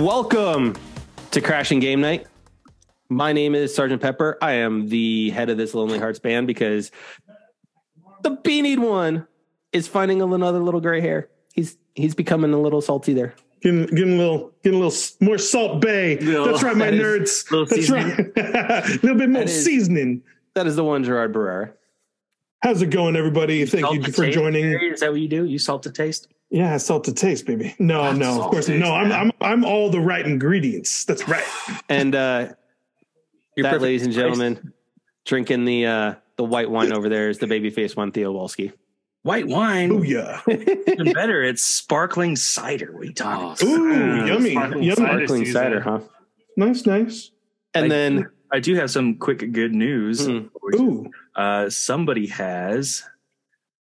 Welcome to Crashing Game Night. My name is Sergeant Pepper. I am the head of this Lonely Hearts band because the beanied one is finding another little gray hair. He's he's becoming a little salty there. Getting, getting a little, getting a little more salt bay. Little- That's right, my that nerds. little That's right. a little bit more That is- seasoning. That is the one Gerard Barrera. How's it going, everybody? Thank you for taste, joining. Is that what you do? You salt to taste? Yeah, salt to taste, baby. No, Not no, of course taste, no. I'm, man. I'm, I'm all the right ingredients. That's right. And uh You're that, ladies and for taste. gentlemen, drinking the uh the white wine over there is the babyface one, Theo Walski. White wine. Oh yeah. Even better. It's sparkling cider. What are you talking Ooh, about? yummy, sparkling yummy. cider. Sparkling cider, huh? Nice, nice. And I then I do have some quick good news. Hmm. Ooh. Uh, somebody has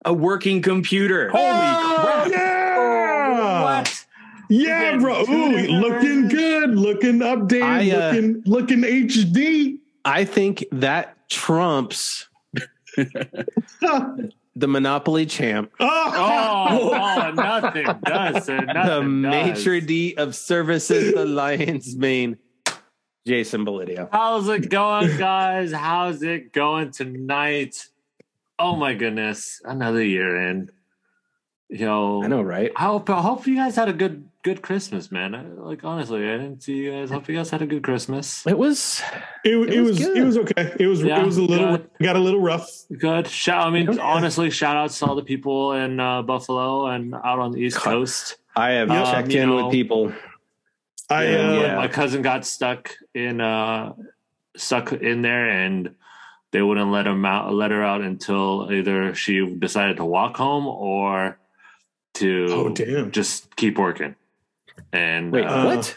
a working computer. Oh, Yeah. What? Yeah, You bro. Ooh, looking good, looking updated, I, uh, looking looking HD. I think that trumps the Monopoly champ. Oh, oh, nothing does. Sir. the Nothing maitre d of services, the lion's mane, Jason Belidio. How's it going, guys? How's it going tonight? Oh my goodness, another year in. Yo, I know, right? I hope I hope you guys had a good good Christmas, man. I, like honestly, I didn't see you guys. Hope you guys had a good Christmas. It was It, it, was was it was okay. It was Yeah, it was a little good. got a little rough. Good. Shout. I mean, Yeah. honestly, shout outs to all the people in uh, Buffalo and out on the East God. Coast. I have Um, checked in know, with people. I uh, Yeah. my cousin got stuck in uh stuck in there and they wouldn't let him out let her out until either she decided to walk home or to oh damn. just keep working. And Wait, uh, what?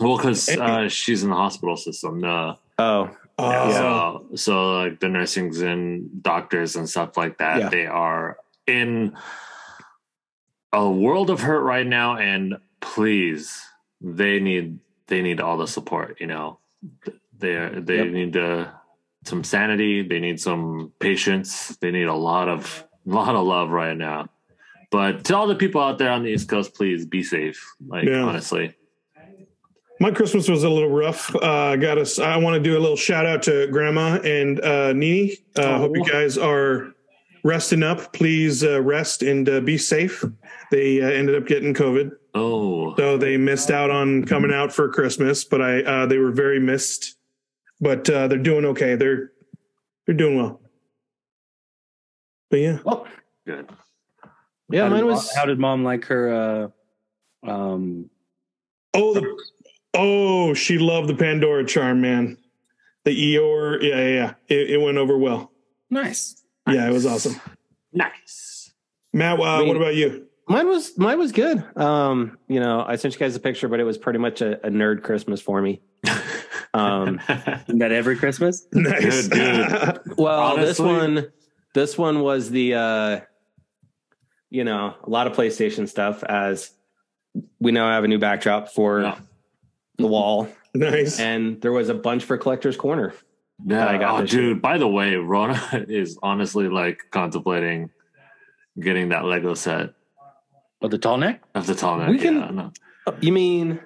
well, because uh, she's in the hospital system. Uh, Oh, Uh, So, so like the nursings and doctors and stuff like that, Yeah. they are in a world of hurt right now. And please, they need they need all the support. You know, they they Yep. need uh, some sanity. They need some patience. They need a lot of a lot of love right now. But to all the people out there on the East Coast, please be safe. Like Yeah. honestly, My Christmas was a little rough. Uh, got us. I want to do a little shout out to Grandma and uh, Nini. Uh, Hope you guys are resting up. Please uh, rest and uh, be safe. They uh, ended up getting COVID, oh, so they missed out on coming out for Christmas. But I, uh, they were very missed. But uh, they're doing okay. They're they're doing well. But yeah, oh, good. Yeah, how mine did, was. How did mom like her? Uh, um, Oh, the, oh, she loved the Pandora charm, man. The Eeyore, yeah, yeah, yeah. It, it went over well. nice. Yeah, it was awesome. Nice. Matt, uh, I mean- what about you? Mine was mine was good. Um, you know, I sent you guys a picture, but it was pretty much a, a nerd Christmas for me. Um, Isn't that every Christmas? Nice. Good, well, this one, this one was the, uh, you know, a lot of PlayStation stuff. As we now have a new backdrop for Yeah. the wall, nice. and there was a bunch for Collector's Corner. Yeah, I got oh, this dude. By the way, Rona is honestly like contemplating getting that Lego set Oh, the tall neck. of the tall neck. We can- yeah, no, You mean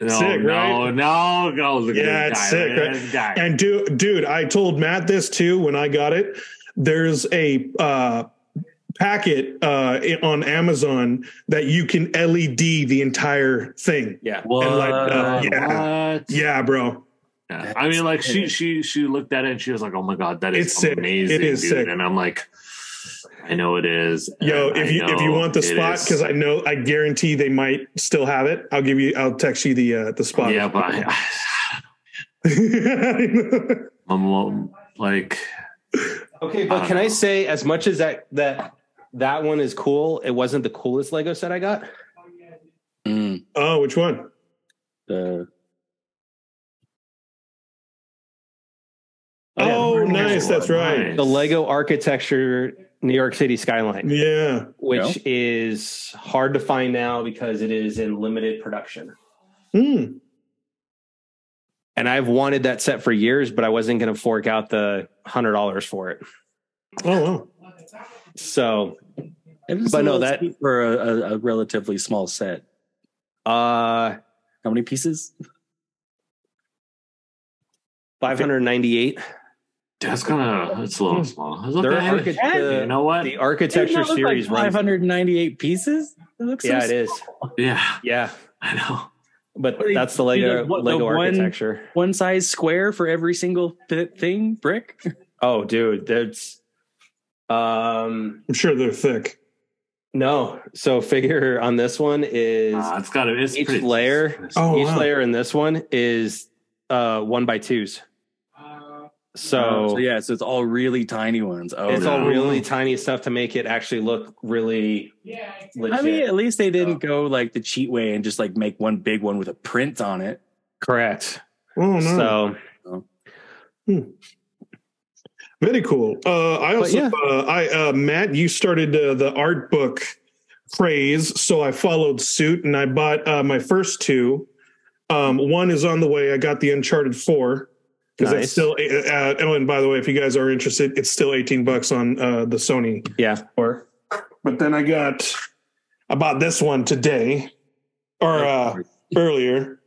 no, Sick, no, right? no, no. Look Yeah, it's this guy. sick, right? And dude, dude, I told Matt this too when I got it. There's a uh, packet uh, on Amazon that you can LED the entire thing. yeah? What? like, uh, yeah. What? Yeah, bro. Yeah. I mean, like she she she looked at it and she was like, "Oh my god, that is It's sick. amazing, It is dude!" sick. And I'm like, "I know it is." Yo, if I you if you want the spot, because I know I guarantee they might still have it. I'll give you. I'll text you the uh, the spot. yeah, but I, I'm like, Okay, but don't can I say, as much as that that that one is cool, it wasn't the coolest Lego set I got. Mm, oh, which one? the Oh, yeah. nice. That's right. Nice. The Lego architecture New York City skyline, Yeah. which is hard to find now because it is in limited production. Hmm. And I've wanted that set for years, but I wasn't going to fork out the hundred dollars for it. Oh, wow. So, It was But no, that- steep for a, a, a relatively small set. uh, How many pieces? 598. That's kind of it's a little small. It's Their okay. archi- the, you know what? the architecture series Five hundred ninety-eight runs. pieces. It looks so Yeah, it is. yeah, Yeah, I know. but What that's the Lego the- what, Lego one- architecture. one size square for every single thing brick. Oh, dude, that's um I'm sure they're thick. no. So figure on this one is Uh, it's got to. It's each pretty, layer- Oh, each wow. layer in this one is uh one by twos. So, so yeah, so it's all really tiny ones. Oh, it's no. all really tiny stuff to make it actually look really legit. I mean, at least they didn't go like the cheat way and just like make one big one with a print on it. correct. Oh no. So Very cool. Uh, I also, yeah. uh, I uh, Matt, you started uh, the art book craze, so I followed suit and I bought uh, my first two. Um, one is on the way. I got the Uncharted Four because Nice. that's still. Uh, oh, and by the way, if you guys are interested, it's still eighteen bucks on uh, the Sony yeah, store. But then I got, I bought this one today or uh, earlier.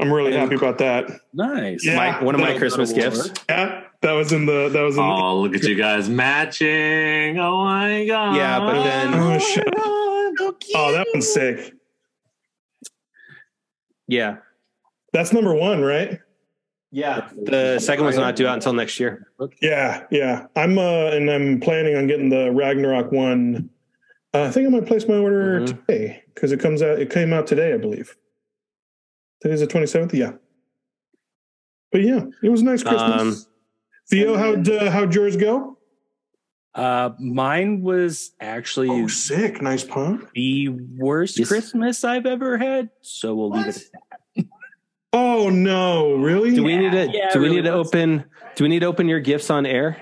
I'm really happy about that. Nice. Yeah. my, one of my Christmas gifts. Yeah, that was in the that was in. Oh, look at you guys matching! Oh my god! Yeah, but then- Oh, shut up. Oh, that one's sick. Yeah, That's number one, right? yeah. The second one's not due out until next year. Yeah, yeah. I'm uh and I'm planning on getting the Ragnarok one. Uh, I think I might place my order Mhm. today because it comes out. It came out today, I believe. Today's the 27th. Yeah. But yeah, it was a nice Christmas. Um, Theo, how'd uh, how'd yours go? Uh, mine was actually Oh, sick! Nice pun. the worst Yes. Christmas I've ever had. So we'll leave it. At that. Oh no, really? Do we need to? Yeah, do we really need to was. open? Do we need to open your gifts on air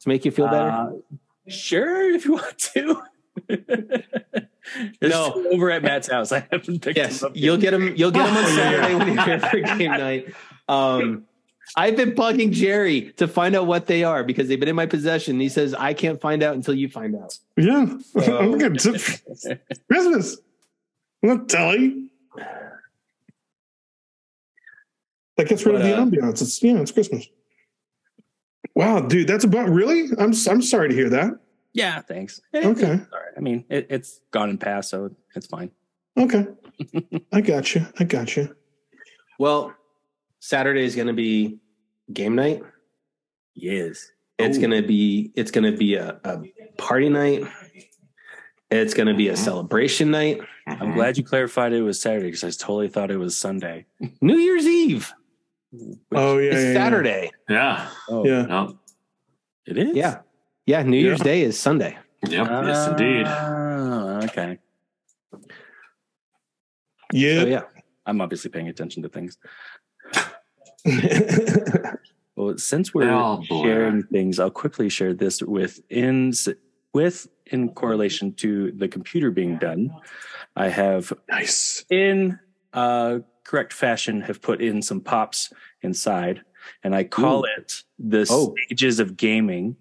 to make you feel better? Uh, sure, if you want to. No. over at Matt's house. I haven't picked yes, them up. yet. you'll get them. You'll get them on. Saturday when you're here for game night. Um, I've been bugging Jerry to find out what they are because they've been in my possession. He says I can't find out until you find out. Yeah, So- I'm good. Christmas. I'm not telling. That gets rid But, of the uh, ambiance. It's yeah, it's Christmas. Wow, dude, that's about really. I'm I'm sorry to hear that. Yeah, thanks. Okay. It's all right. I mean, it, it's gone and passed, so it's fine. Okay, I got you. I got you. Well, Saturday is going to be game night. Yes. It's Ooh. going to be. It's going to be a, a party night. It's going to be a celebration night. I'm glad you clarified it was Saturday because I totally thought it was Sunday. New Year's Eve. Oh yeah, It's yeah, yeah. Saturday. Yeah. oh, Yeah. No. It is? Yeah. Yeah. New Year's Yeah. Day is Sunday. Yep. yes, indeed. Ah, okay. Yeah. So yeah. I'm obviously paying attention to things. Well, since we're Oh, sharing things, I'll quickly share this with in with in correlation to the computer being done. I have nice. in uh, correct fashion have put in some pops inside, and I call it the Oh. stages of gaming.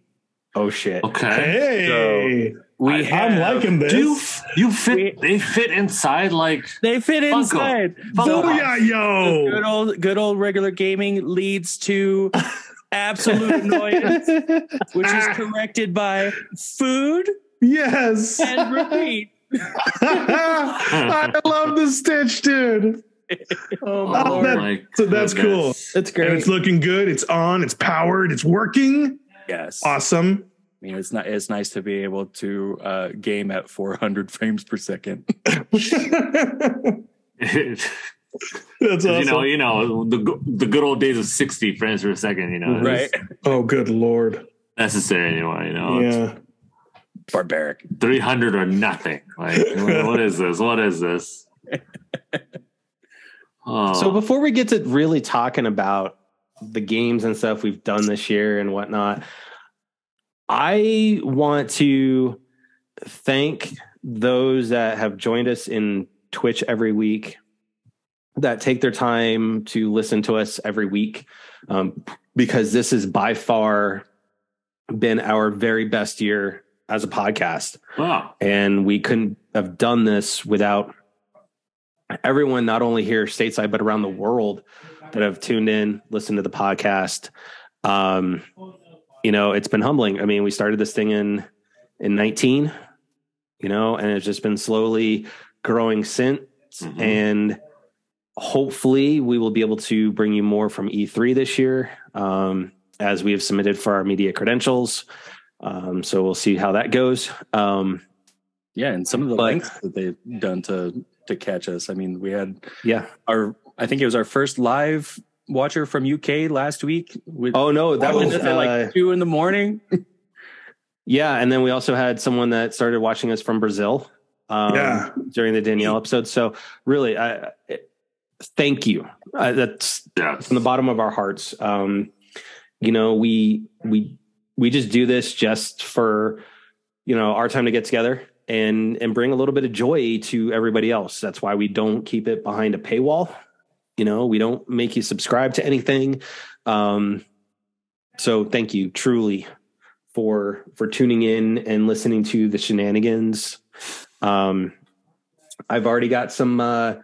Oh shit. Okay. Hey, We I- have I'm liking this. Do you, you fit? We- they fit inside like they fit Funko. inside. Funko. So- Booyah, good yo! old good old regular gaming leads to absolute annoyance, which is corrected by food Yes. and repeat. I love the stitch, dude. Oh, Oh, Lord. that- my so that's cool. goodness. That's And great. it's looking good. It's on. It's powered. It's working. yes. Awesome. I mean, it's not. It's nice to be able to uh, game at 400 frames per second. That's awesome. You know, you know the the good old days of sixty frames per second. You know, Right. oh, good lord. necessary anyway. You know, Yeah. Barbaric. three hundred or nothing. Like, what is this? What is this? Oh, So before we get to really talking about the games and stuff we've done this year and whatnot, I want to thank those that have joined us in Twitch every week, that take their time to listen to us every week, um, because this has by far been our very best year as a podcast wow. and we couldn't have done this without everyone, not only here stateside, but around the world that have tuned in, listened to the podcast. Um, you know, it's been humbling. I mean, we started this thing in in 19, you know, and it's just been slowly growing since. Mhm. And hopefully, we will be able to bring you more from E3 this year, um, as we have submitted for our media credentials. Um, so we'll see how that goes. Um, Yeah, and some of the But- lengths that they've done to to catch us. I mean, we had yeah. our I think it was our first live watcher from UK last week. With, Oh no, that was at uh, like two in the morning. yeah. And then we also had someone that started watching us from Brazil. Um, Yeah. during the Danielle episode. So really, I, I thank you. Uh, that's Yeah. from the bottom of our hearts. Um, you know, we we we just do this just for you know our time to get together and and bring a little bit of joy to everybody else. That's why we don't keep it behind a paywall. You know, we don't make you subscribe to anything. Um, so thank you truly for for tuning in and listening to the shenanigans. Um, I've already got some uh,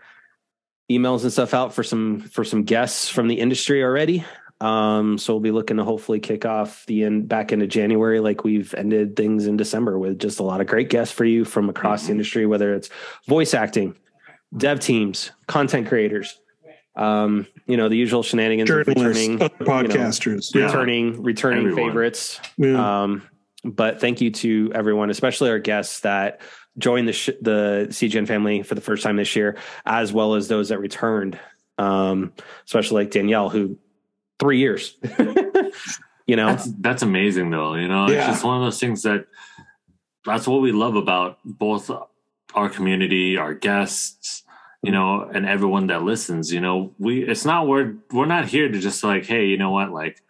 emails and stuff out for some for some guests from the industry already. Um, so we'll be looking to hopefully kick off the end back into January, like we've ended things in December with just a lot of great guests for you from across the industry, whether it's voice acting, dev teams, content creators, um, you know, the usual shenanigans of Journalists, returning, other podcasters. Yeah. returning, returning Everyone. favorites. Yeah. Um, but thank you to everyone, especially our guests that joined the sh- the CGN family for the first time this year, as well as those that returned. Um, especially like Danielle, who three years. you know, That's that's amazing though. You know, Yeah. it's just one of those things that that's what we love about both our community, our guests, you know, and everyone that listens. You know, we it's not we're we're not here to just like, hey, you know what, like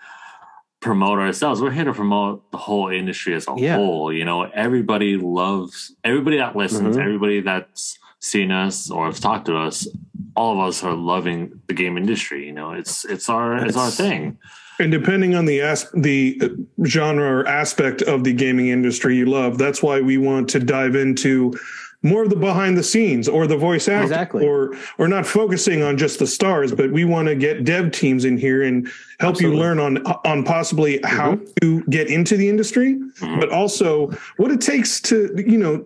promote ourselves. We're here to promote the whole industry as a Yeah. whole. You know, everybody loves everybody that listens, Mhm. everybody that's seen us or has talked to us. All of us are loving the game industry. You know, it's it's our it's our thing. And depending on the as- the uh, genre or aspect of the gaming industry you love, that's why we want to dive into more of the behind the scenes or the voice acting Exactly. or or not focusing on just the stars, but we want to get dev teams in here and help Absolutely. you learn on on possibly how to get into the industry, Mhm. but also what it takes to you know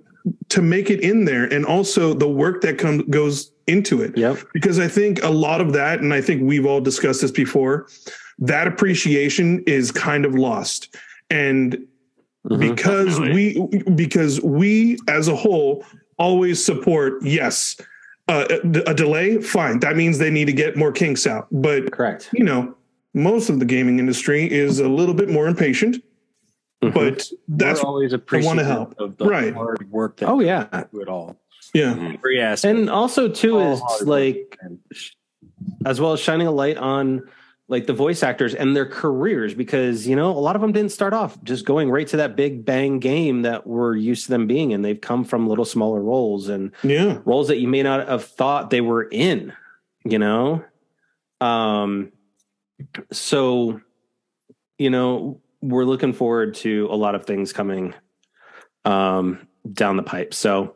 to make it in there and also the work that comes goes into it yep. because I think a lot of that, and I think we've all discussed this before, that appreciation is kind of lost. And Mhm. because we because we as a whole always support yes uh, a, a delay fine that means they need to get more kinks out but Correct. you know most of the gaming industry is a little bit more impatient Mhm. but that's We're always appreciative help. of the Right. hard work that oh yeah. do it all. yeah Every aspect. And also too All is like as well as shining a light on like the voice actors and their careers because you know a lot of them didn't start off just going right to that big bang game that we're used to them being and they've come from little smaller roles and yeah. roles that you may not have thought they were in you know? Um so you know we're looking forward to a lot of things coming um down the pipe. So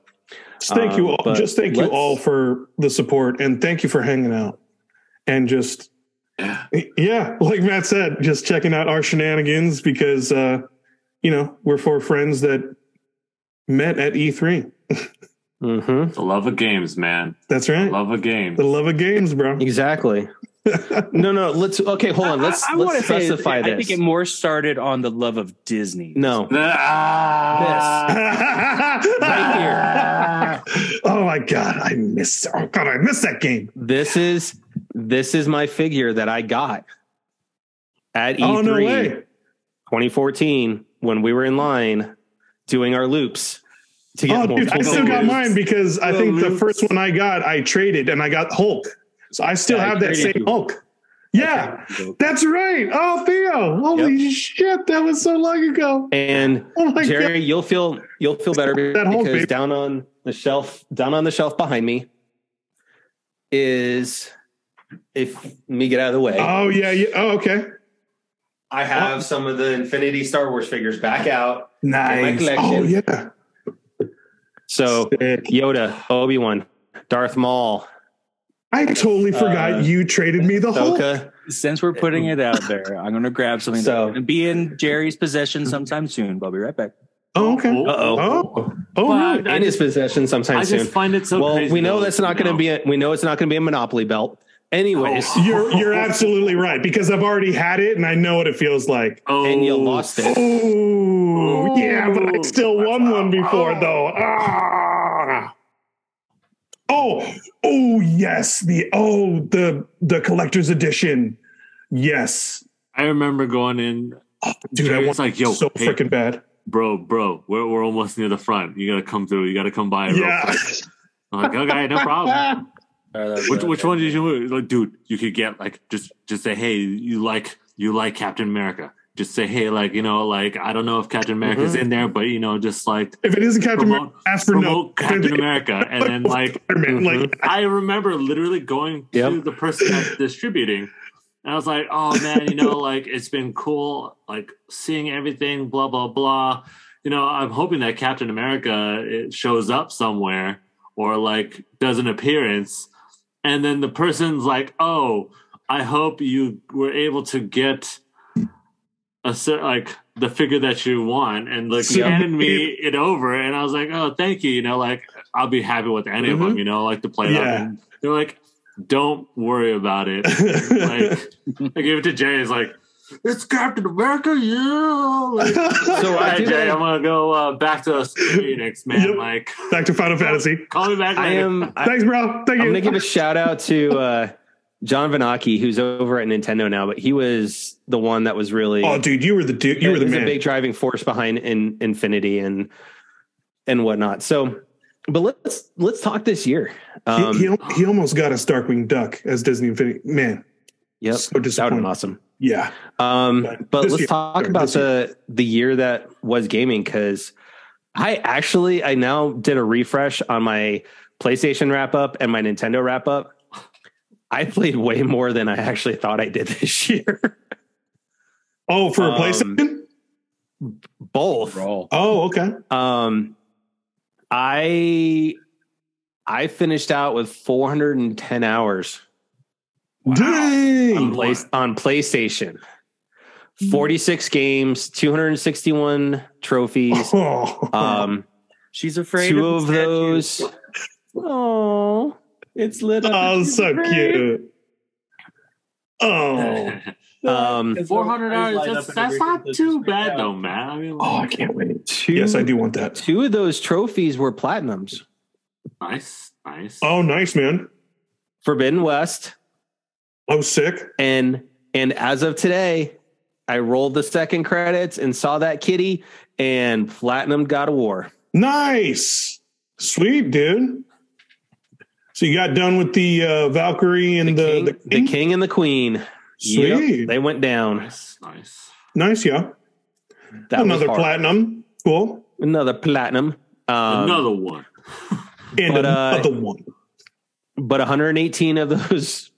Just thank you Um, all. Just thank you all for the support and thank you for hanging out and just Yeah. yeah, like Matt said, just checking out our shenanigans because uh, you know we're four friends that met at E3. mhm. The love of games, man. That's right. Love of games. the love of games, bro. exactly no no let's okay hold on let's I, I let's want to say, specify I think it more started on the love of Disney. no Ah, oh my god, I missed. Oh god, I missed that game. This is this is my figure that I got at E3 Oh no 2014 when we were in line doing our loops to get Oh, dude, I still got mine because I The think the first one I got, I traded and I got Hulk. So I still Yeah, I have that same you. Hulk. Yeah, that's right. Oh, Theo. Holy shit, that was so long ago. And Oh Jerry, god. you'll feel you'll feel better That because baby. down on the shelf, down on the shelf behind me is if me get out of the way. Oh yeah, yeah. Oh, okay. I have some of the Infinity Star Wars figures back out. Nice. collection. Oh yeah. So Sick. Yoda, Obi Wan, Darth Maul, I totally forgot Uh, you traded me the Hulk. Since we're putting it out there, I'm going to grab something So- that's be in Jerry's possession sometime soon. I'll be right back. Oh, okay. Oh, Uh-oh. Oh, oh, Well, really? I in his possession sometime I soon. I just find it so well, crazy. we know though, that's not going to be. A, we know it's not going to be a monopoly belt. Anyways, Oh. You're you're absolutely right because I've already had it and I know what it feels like. Oh, and you lost it. Oh, yeah, but I still won one before though. Ah. Oh, oh yes, the oh the the collector's edition. Yes, I remember going in, dude, I was like, "Yo, so hey, freaking bad. bro, bro, we're we're almost near the front. You gotta come through. You gotta come by." real Yeah, quick." I'm like, okay, no problem. Which which one did you move? Like, dude, you could get like just just say, hey, you like you like Captain America. Just say, hey, like you know, like I don't know if Captain America's mm-hmm. in there, but you know, just like if it isn't Captain promote, America, ask for no. Captain America, and then like Spider-Man, like mm-hmm. I remember literally going to Yep. the person that's distributing, and I was like, "Oh man, you know, like it's been cool, like seeing everything, blah blah blah." You know, I'm hoping that Captain America it shows up somewhere or like does an appearance, and then the person's like, "Oh, I hope you were able to get a cer- like." The figure that you want, and like So- handed me it over, and I was like, "Oh, thank you." You know, like I'll be happy with any of them. Mm-hmm. You know, like to play. Yeah. And they're like, "Don't worry about it." like I gave it to Jay. It's like it's Captain America, yeah. Like, So I hey, did Jay, a- I'm gonna go uh, back to Phoenix, man. Yep. Like, back to Final Fantasy. call me back. I am. Thanks, bro. Thank you. I'm going to give a shout out to uh, John Vignocchi, who's over at Nintendo now, but he was the one that was really. oh, dude, you were the dude. You were the man. a big driving force behind in Infinity and and whatnot. So, but let's let's talk this year. Um, he, he, he almost got a Darkwing Duck as Disney Infinity. Man, yep, so that would have disappointing. been awesome. Yeah. Um, But but let's year- talk about this the the year that was gaming because I actually I now did a refresh on my PlayStation wrap up and my Nintendo wrap up. I played way more than I actually thought I did this year. Oh, for a Um, PlayStation? Both. Oh, okay. Um, I I finished out with 410 hours on, Dang. play, on PlayStation. 46 games, 261 trophies. Oh. Um, She's afraid. two the of those. Oh, it's lit up. oh, so afraid. cute. Oh. Um, Four hundred hours. That's, that's not too bad though, man. I mean, Oh, I can't wait. two, Yes, I do want that. Two of those trophies were platinums. nice, nice. Oh, nice, man. Forbidden West, Oh, sick. and and as of today, I rolled the second credits and saw that kitty and platinum got a War. Nice. Sweet, dude. So you got done with the uh, Valkyrie and the, king, the, the king and the queen. Yep, Sweet. they went down. nice, nice. Nice, yeah. That Another platinum. Cool. Another platinum. Um, Another one. And But, uh, another one. but 118 of those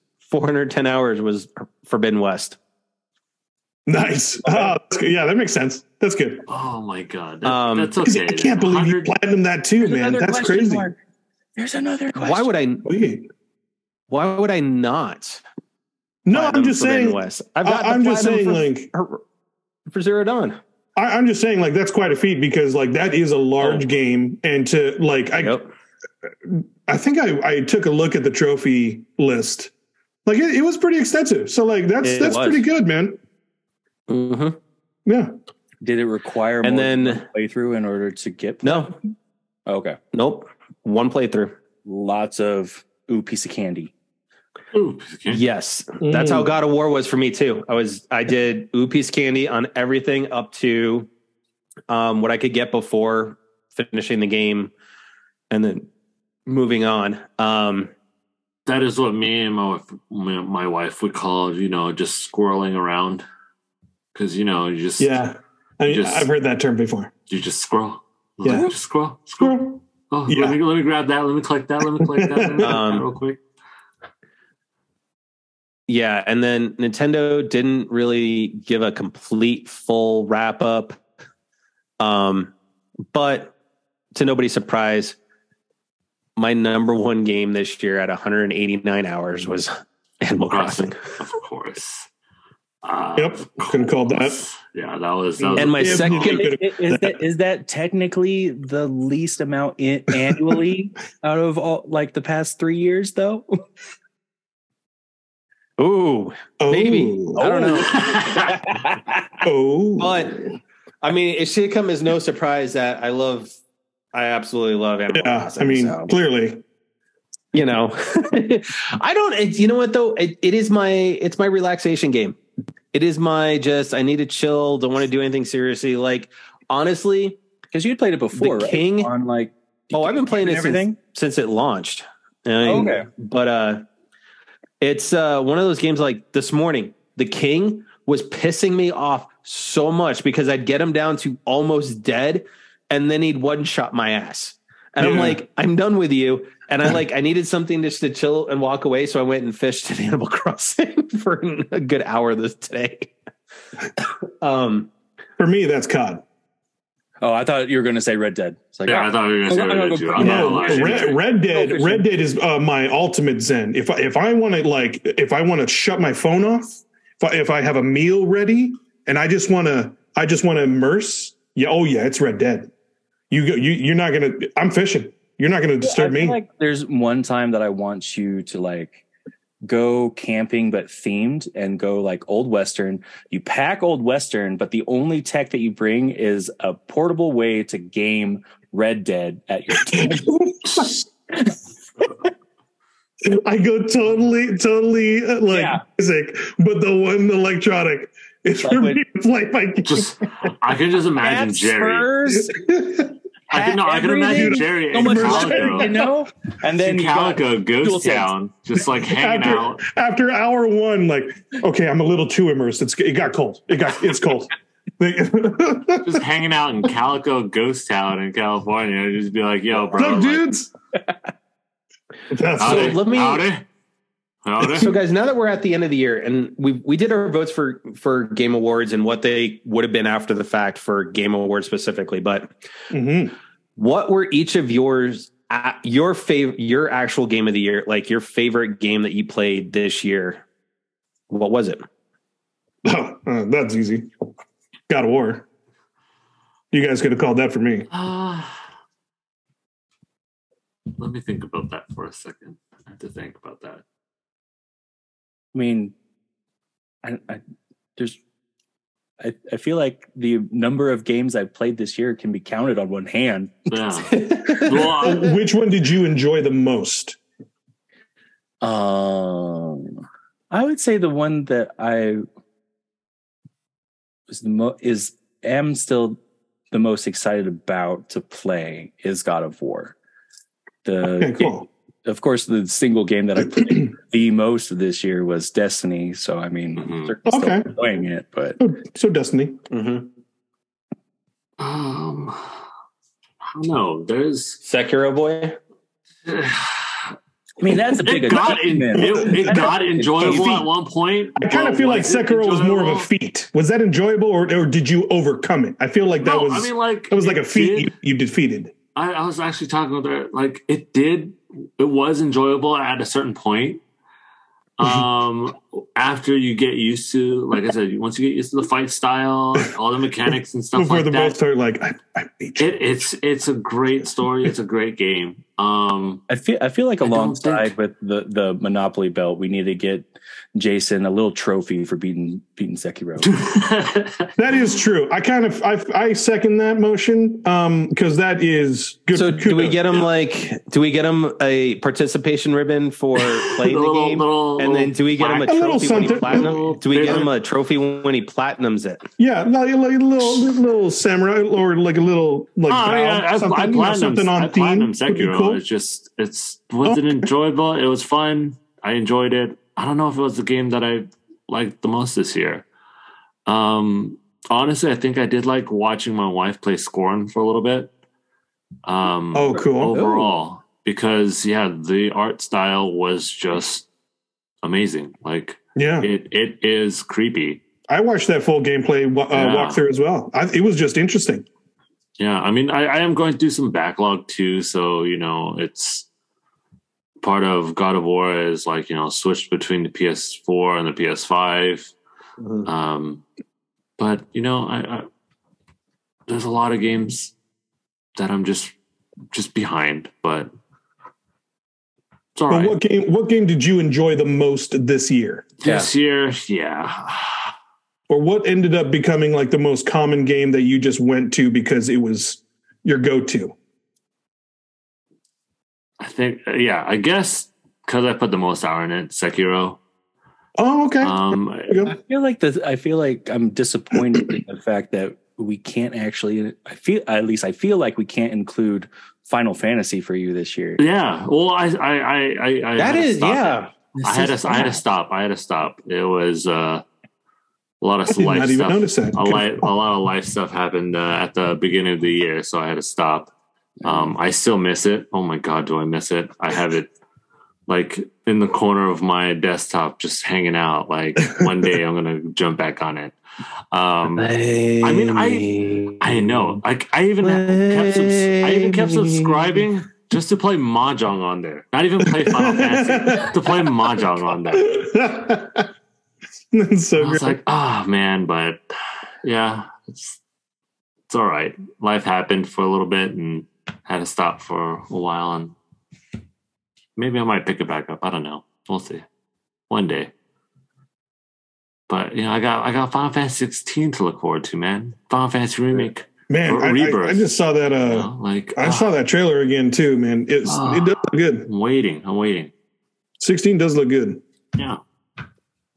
410 hours was Forbidden West. Nice. Oh, that's good. Yeah, that makes sense. That's good. Oh my god, that- Um, that's 'Cause okay. I can't believe you 100 platinum that too, man. That's crazy. mark. There's another question. Why would I? Sweet. Why would I not? No, I'm just saying. West. I've I, got the I'm just saying, for, like, for, for Zero Dawn. I, I'm just saying, like, that's quite a feat because, like, that is a large Oh. game, and to like, I, Yep. I think I, I took a look at the trophy list. Like, it, it was pretty extensive. So, like, that's It that's was. pretty good, man. hmm Yeah. Did it require And more then- playthrough in order to get? No, Okay. nope. One playthrough. Lots of ooh piece of candy. Ooh, okay. Yes, that's how Mm. God of War was for me too. I was I did ooh piece candy on everything up to um, what I could get before finishing the game, and then moving on. Um, That is what me and my wife, my, my wife would call, you know, just squirreling around. Because you know, you just Yeah. I mean, Just- I've heard that term before. you just scroll. Yeah. Like, just scroll, scroll. Squirrel. Oh, Yeah. let me let me grab that. Let me click that. Let me click that. Let me Um, that real quick. yeah, and then Nintendo didn't really give a complete full wrap up. Um, but to nobody's surprise, my number one game this year at 189 hours was Animal Crossing. Of course. Uh, Yep, of couldn't call that. Yeah, that was. That was And my second, Is, is that is that technically the least amount in, annually out of all like the past three years though? ooh, Oh, maybe I don't know. Oh, But I mean, it should come as no surprise that I love, I absolutely love Animal yeah. Crossing. I mean, so, clearly, you know, I don't. It, you know what though? It, it is my it's my relaxation game. It is my just. I need to chill. Don't want to do anything seriously. Like honestly, Because you had played it before, The right? King- on like oh, I've been playing it everything. since, since it launched. I mean, Okay. but uh, it's uh one of those games. Like this morning, the King was pissing me off so much because I'd get him down to almost dead, and then he'd one shot my ass. And I'm like, I'm done with you. And I like, I needed something just to chill and walk away. So I went and fished in Animal Crossing for a good hour this today. um, for me, that's COD. Oh, I thought you were going to say Red Dead. It's like, yeah, oh, I thought we were going to say Red Dead. put- I'm No, gonna. Red, Red Dead. Go. Red Dead is uh, my ultimate zen. If I, if I want to like, if I want to shut my phone off, if I, if I have a meal ready and I just want to, I just want to immerse. Yeah, oh yeah, it's Red Dead. You go, you you're not gonna. I'm fishing. You're not gonna I disturb feel me. Like there's one time that I want you to like go camping but themed and go like old western. You pack old western, but the only tech that you bring is a portable way to game Red Dead at your tent. I go totally, totally uh, like Yeah. music, but the one electronic is Like for when- me. It's like my game. Just, I can just imagine Jerry. spurs, I can, no, I can imagine everything. Jerry so in much Immersion, you know? And then in you got- Calico dual Ghost sense. Town, just like hanging after, out. after hour one, like, okay, I'm a little too immersed. It's it got cold. It got it's cold. Just hanging out in Calico Ghost Town in California. Just be like, yo, bro. up, like, dudes? That's howdy, So let me- howdy, howdy. so guys, now that we're at the end of the year and we we did our votes for for game awards and what they would have been after the fact for game awards specifically, but Mhm. What were each of yours uh, your favorite your actual game of the year like your favorite game that you played this year what was it Oh, uh, that's easy. God of War. You guys could have called that for me. Uh, let me think about that for a second. I have to think about that. I mean, I, I there's, I, I feel like the number of games I've played this year can be counted on one hand. Yeah. Which one did you enjoy the most? Um, I would say the one that I was the mo is am still the most excited about to play is God of War. The Okay, cool. Of course, the single game that I played the most this year was Destiny. So I mean, Mhm. still Okay. enjoying it, but Oh, so Destiny. mm-hmm. um, I don't know. There's. sekiro boy I mean that's a big It got, in, it, it got enjoyable at one point. I kind of feel like Sekiro was more of a feat. Was that enjoyable, or, or did you overcome it? I feel like that No, was I mean, like it was like it a feat did- you, you defeated. I, I was actually talking about her. Like it did, it was enjoyable at a certain point. Um, after you get used to, like I said, once you get used to the fight style, all the mechanics and stuff Before like the that, both start, like I, I beat you. it, it's it's a great story. It's a great game. Um, I feel I feel like I don't alongside think- with the the Monopoly belt, we need to get Jason a little trophy for beating beating Sekiro. That is true. I kind of I, I second that motion um because that is good. so do we get him like do we get him a participation ribbon for playing the, little- game little- and then do we get him a plaque. A little trophy when he something. platinum do we get Yeah. him a trophy when he platinums it yeah like, like a little little samurai or like a little like Oh, bow, yeah, something, I you platinum, something on I theme. platinum would be Sekiro. cool. It's just it's wasn't enjoyable. It was fun. I enjoyed it. I don't know if it was the game that I liked the most this year. Um, honestly, I think I did like watching my wife play Scorn for a little bit. Um, Oh, cool. overall because yeah, the art style was just amazing. Like Yeah, it, it is creepy. I watched that full gameplay uh, Yeah. walkthrough as well. I, it was just interesting. Yeah, I mean, I, I am going to do some backlog too, so you know, it's part of God of War is like you know switched between the PS4 and the PS5. Mhm. Um, but you know, I, I there's a lot of games that I'm just just behind, but all But what game? What game did you enjoy the most this year, This year, yeah, or what ended up becoming like the most common game that you just went to because it was your go-to? I think yeah, I guess because I put the most hour in it, Sekiro. Oh, okay. Um, There you go. I feel like the I feel like I'm disappointed in the fact that we can't actually. I feel at least I feel like we can't include Final Fantasy for you this year. yeah, well, I I I I, I That had to stop yeah. I had to I had to stop. I had to stop. It was uh, a lot of I life not even stuff. notice that. a lot, a lot of life stuff happened uh, at the beginning of the year, so I had to stop. Um, I still miss it. Oh my god, do I miss it? I have it like in the corner of my desktop, just hanging out. Like one day, I'm gonna jump back on it. Um, I mean, I- I know. Like I even kept subs- I even kept subscribing just to play mahjong on there. Not even play Final Fantasy to play mahjong on there. That's so I was great. like, oh man, but yeah, it's it's all right. Life happened for a little bit and had to stop for a while, and maybe I might pick it back up. I don't know. We'll see. One day. But you know, I got I got Final Fantasy 16 to look forward to, man. Final Fantasy remake. Man, or I, I, I just saw that. You Uh, know, like I ah, saw that trailer again too. Man, it's Ah. it does look good. I'm waiting. I'm waiting. Sixteen does look good. Yeah.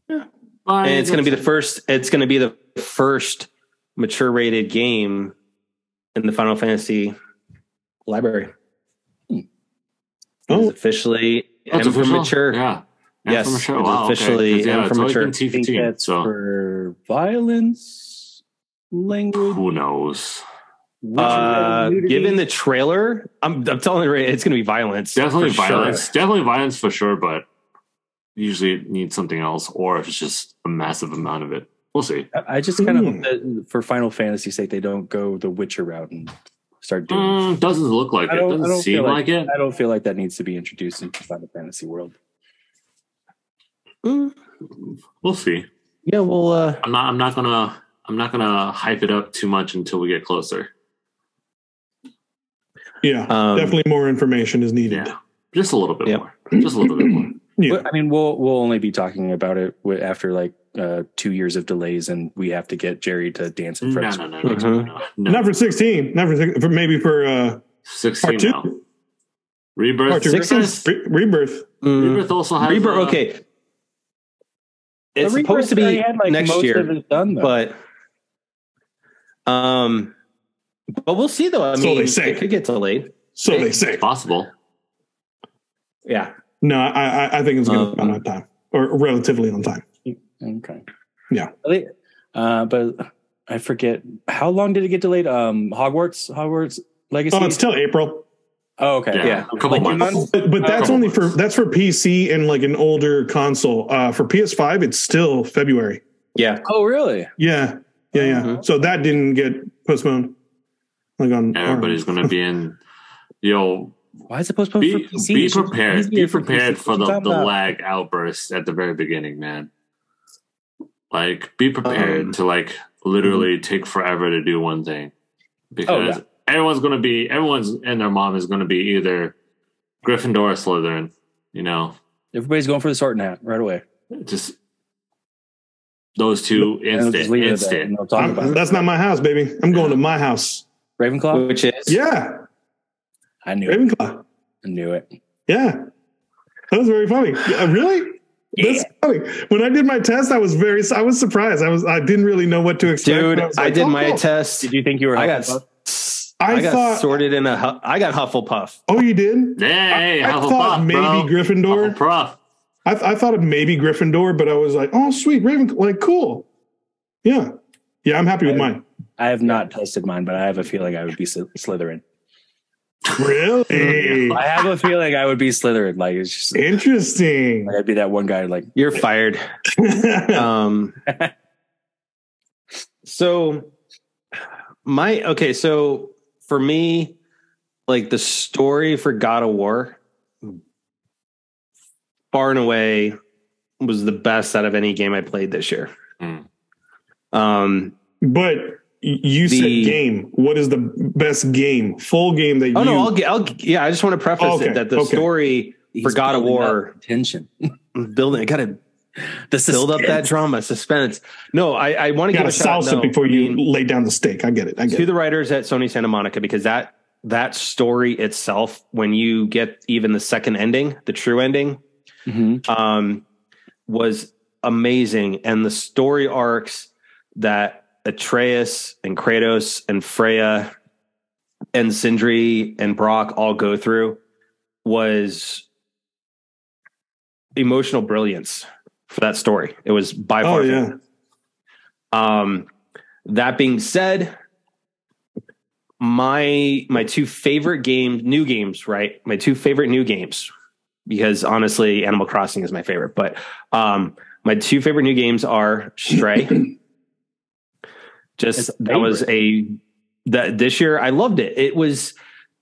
Yeah. But and it's going to be the first. It's going to be the first mature rated game in the Final Fantasy library. It's Oh, officially Oh, it's M for official? mature. Yeah. M Yes, for mature. it is Wow, okay. officially 'Cause, yeah, M for it's always mature. been I think T15. that's So for violence, language. who knows? Uh, given the trailer, I'm, I'm telling you, it's going to be violence. Definitely for sure. violence. Definitely violence for sure, but usually it needs something else, or if it's just a massive amount of it. We'll see. I- I just kind of Mm. hope that for Final Fantasy sake they don't go the Witcher route and start doing. Mm, doesn't look like I it. Doesn't seem feel like, it. I don't feel like that needs to be introduced into Final Fantasy world. Mm, We'll see. yeah, well, uh, I'm not. I'm not gonna. I'm not gonna hype it up too much until we get closer. yeah, Um, definitely more information is needed. Yeah, just a little bit Yep. more. Just a little bit more. Yeah. But, I mean, we'll we'll only be talking about it after like uh, two years of delays, and we have to get Jerry to dance in No, front. no, of no, no, no, Mhm. no, no. Not for sixteen. Not for, six- for maybe for uh, Sixteen part two. now. Rebirth. Part two. Rebirth, rebirth. mm, Rebirth also has Rebirth. uh, Okay, it's supposed to be had, like, next most year, of it done, but um, but we'll see though. I So mean, they say. it could get delayed. So they say. it's Possible. Yeah, No, I I, I think it's going to Um, come on time or relatively on time. okay, Yeah. Uh, but I forget how long did it get delayed? Um, Hogwarts, Hogwarts Legacy. Oh, it's till April. Oh, okay, Yeah, Yeah. a couple Like two months. months? But, but that's couple only for that's for PC and like an older console. Uh, for PS5, it's still February. yeah. Oh, really? Yeah, yeah, yeah. Mhm. So that didn't get postponed. Like on Everybody's gonna be in. Yo, Why is it postponed be, for PC? be prepared. Be for prepared PC. for the, the talking lag outburst at the very beginning, man. Like, be prepared Um, to like literally take forever to do one thing because Oh, yeah. Everyone's gonna be everyone's and their mom is gonna be either Gryffindor or Slytherin. You know, Everybody's going for the sorting hat right away. just those two And instant, leave that, instant. and I'll talk I'm- about it. that's not my house, baby. I'm going to my house. Ravenclaw. Which is Yeah, I knew it. Ravenclaw. I knew it. Yeah, that was very funny. Yeah, really? That's funny. When I did my test, I was very I was surprised. I was I didn't really know what to expect. dude. but was I like, did oh, my cool. test. Did you think you were? I got Hufflepuff? I I, got thought- sorted in a. Hu- I got Hufflepuff. Oh, you did? Hey, I, I Hufflepuff, thought maybe bro. Gryffindor. Hufflepuff. I, I thought of maybe Gryffindor, but I was like, oh, sweet, Raven, like cool. Yeah, yeah, I'm happy with mine. I have not tested mine, but I have a feeling I would be Sly- Slytherin. Really I have a feeling I would be Slytherin. Like it's just interesting. like, I'd be that one guy. Like You're fired. um so my okay so for me like the story for god of war far and away was the best out of any game I played this year. Hmm. Um, But y- you said game. What is the best game? Full game that you oh you no, I'll get. I'll yeah. I just want to preface Okay, it that the okay. story He's for God of War tension. building. I got to The build up that drama, suspense. No, I, I want to got give a shout. salsa no, before I you mean, lay down the stake. I get it. I get to it. the writers at Sony Santa Monica because that that story itself, when you get even the second ending, the true ending, Mhm. um, was amazing, and the story arcs that Atreus and Kratos and Freya and Sindri and Brok all go through was emotional brilliance for that story. It was by far. Oh far. yeah. Um, that being said, my my two favorite games, new games, right? My two favorite new games, because honestly, Animal Crossing is my favorite. But um, my two favorite new games are Stray. Just that was a that this year I loved it. It was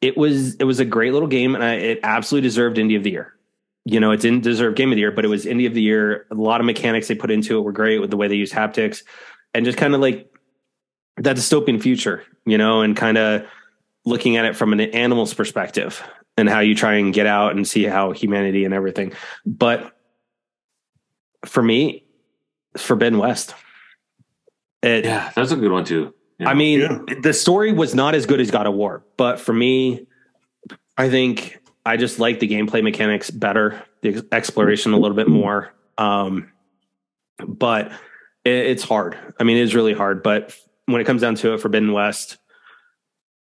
it was it was a great little game, and I, it absolutely deserved Indie of the Year. You know, it didn't deserve Game of the Year, but it was Indie of the Year. A lot of mechanics they put into it were great with the way they use haptics, and just kind of like that dystopian future, you know, and kind of looking at it from an animal's perspective and how you try and get out and see how humanity and everything. But for me, Forbidden West. It, Yeah, that's a good one too. You I mean, Yeah. the story was not as good as God of War, but for me, I think I just like the gameplay mechanics better, the exploration a little bit more. Um, but it, it's hard. I mean, it is really hard. But when it comes down to it, Forbidden West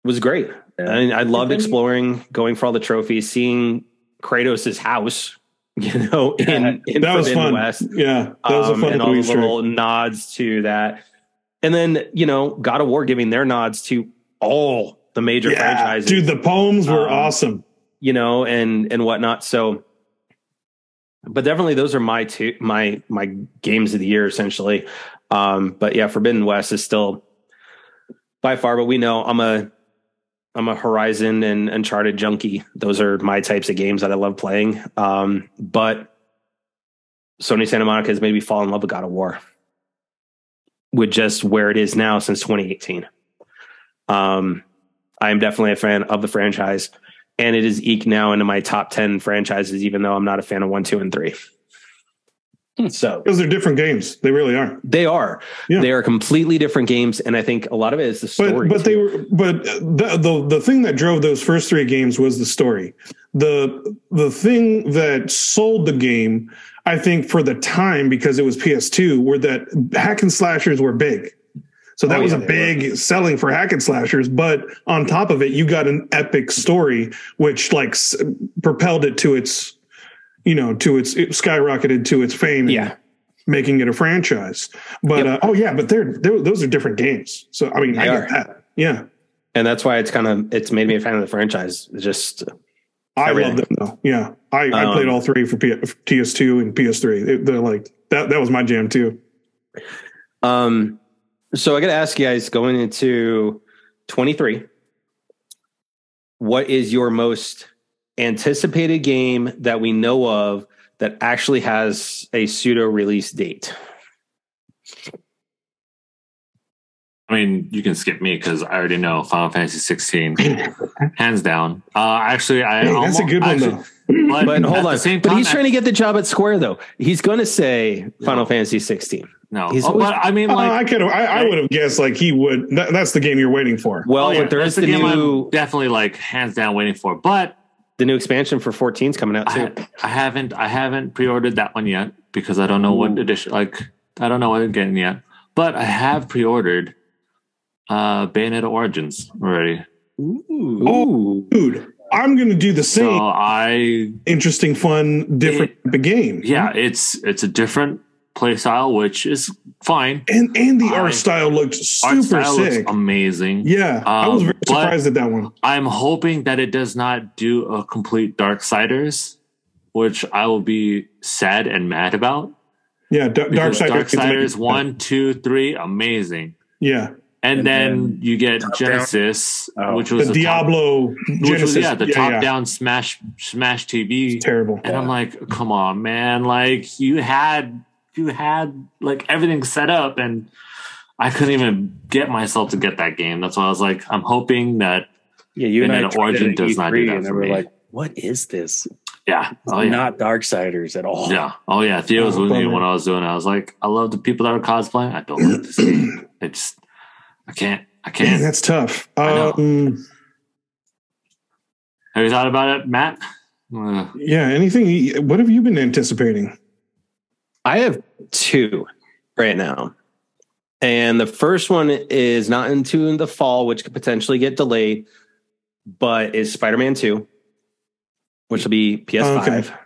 was great. Yeah. I mean, I loved exploring, going for all the trophies, seeing Kratos' house. You know, in, in That was Forbidden fun. West Yeah, that was a um, fun and all little the Easter egg. nods to that. And then, you know, God of War giving their nods to all the major Yeah, franchises, dude, the poems were Um, awesome. You know, and and whatnot. So, but definitely those are my two my my games of the year essentially. Um, but yeah, Forbidden West is still by far. But we know I'm a I'm a Horizon and Uncharted junkie. Those are my types of games that I love playing. Um, but Sony Santa Monica has made me fall in love with God of War with just where it is now since 2018. Um, I am definitely a fan of the franchise, and it is eked now into my top 10 franchises, even though I'm not a fan of one, two, and three. Hmm. So Because they're different games. They really are. they are, Yeah. they are completely different games, and I think a lot of it is the story. but they were but the, the the thing that drove those first three games was the story. The the thing that sold the game, I think, for the time because it was PS2, were that hack and slashers were big. So that Oh, was a big selling for hack and slashers. But on top of it, you got an epic story, which like s- propelled it to its, you know, to its it skyrocketed to its fame. and yeah, making it a franchise. But Yep. uh, oh yeah, but they're, they're those are different games. So I mean, They I are. get that. Yeah, and that's why it's kind of it's made me a fan of the franchise. It's just I Everything. love them though. Yeah, I, I Um, played all three for P- PS2 and PS3. They, they're like that. That was my jam too. Um, so I got to ask you guys going into 23, what is your most anticipated game that we know of that actually has a pseudo release date? I mean, you can skip me because I already know Final Fantasy 16, hands down. Uh, actually, I Hey, that's a good one actually- though. But, But hold on, same but time, he's trying to get the job at Square though. He's going to say Final No. Fantasy 16. no. he's Oh, always- but I mean, Uh, I could have. I, I would have guessed like he would. That, that's the game you're waiting for. Well, oh, yeah, but there that's is the game new I'm definitely like hands down waiting for. But the new expansion for 14 is coming out too. I, I haven't I haven't pre-ordered that one yet because I don't know what Ooh. edition like I don't know what I'm getting yet. But I have pre-ordered uh Bayonetta Origins already. Ooh. Dude, I'm going to do the same. So. I Interesting, fun, different type of game. yeah, it's it's a different play style, which is fine. and and the I- art style looked super style looks sick. amazing. yeah, I was Um, very surprised at that one. I'm hoping that it does not do a complete Darksiders, which I will be sad and mad about. Yeah, Dark Because Darksiders. Darksiders one, two, three, amazing. Yeah, and, And then, then you get top down. Genesis, Oh. which was the top- Diablo which was Genesis. yeah the top down smash smash TV. It's terrible. And I'm like, come on, man! Like you had you had like everything set up, and I couldn't even get myself to get that game. That's why I was like, I'm hoping that Yeah, you and, And I then tried Origin it at does not do E3 that and they for were me. like, "What is this? yeah, oh yeah, Not Darksiders at all." yeah, oh yeah. Theo was Oh, with me when I was doing it. I was like, I love the people that are cosplaying. I don't love this game. It's I can't. I can't. that's tough. I know. Um, Have you thought about it, Matt? Uh, yeah. Anything? What have you been anticipating? I have two right now. And the first one is not into the fall, which could potentially get delayed, but is Spider Man 2, which will be PS5.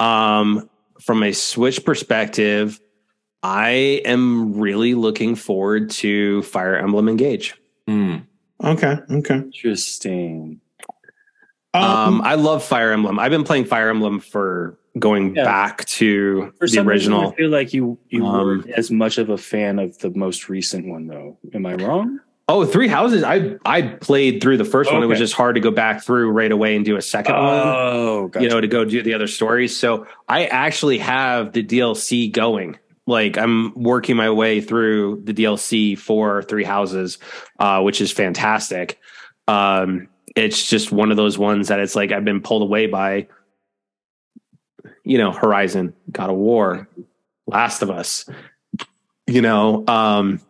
Um, from a Switch perspective, I am really looking forward to Fire Emblem Engage. hmm. Okay. Okay. Interesting. Um, Um, I love Fire Emblem. I've been playing Fire Emblem for going Yeah. back to For the some reason, original. I feel like you you Um, weren't as much of a fan of the most recent one, though. Am I wrong? Oh, Three Houses. I I played through the first one. It was just hard to go back through right away and do a second one. Oh, gotcha. You know, to go do the other stories. So I actually have the DLC going. Like I'm working my way through the DLC for Three Houses, uh, which is fantastic. Um, it's just one of those ones that it's like I've been pulled away by. You know, Horizon, God of War, Last of Us. You know, um,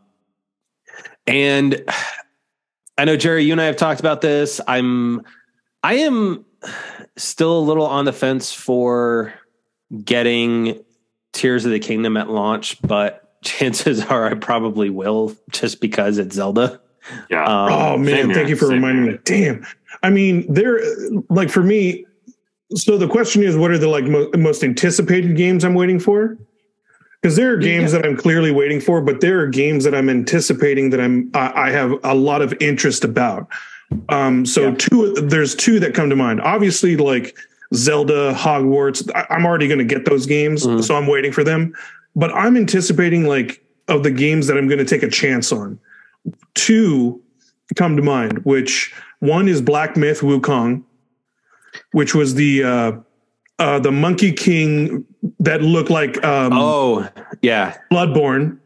and I know Jerry, you and I have talked about this. I'm I am still a little on the fence for getting Tears of the Kingdom at launch, but chances are I probably will just because it's Zelda. Yeah. Um, oh same man, here, thank you for same reminding here. me. Damn. I mean, there. Like for me. So the question is, what are the like mo- most anticipated games I'm waiting for? Because there are games that I'm clearly waiting for, but there are games that I'm anticipating that I'm I, I have a lot of interest about. Um, so Yeah. two, there's two that come to mind. Obviously, like Zelda, Hogwarts. I, I'm already going to get those games, Mhm. so I'm waiting for them. But I'm anticipating like of the games that I'm going to take a chance on. Two come to mind, which one is Black Myth Wukong, which was the uh, uh, the Monkey King that looked like um, oh, yeah. Bloodborne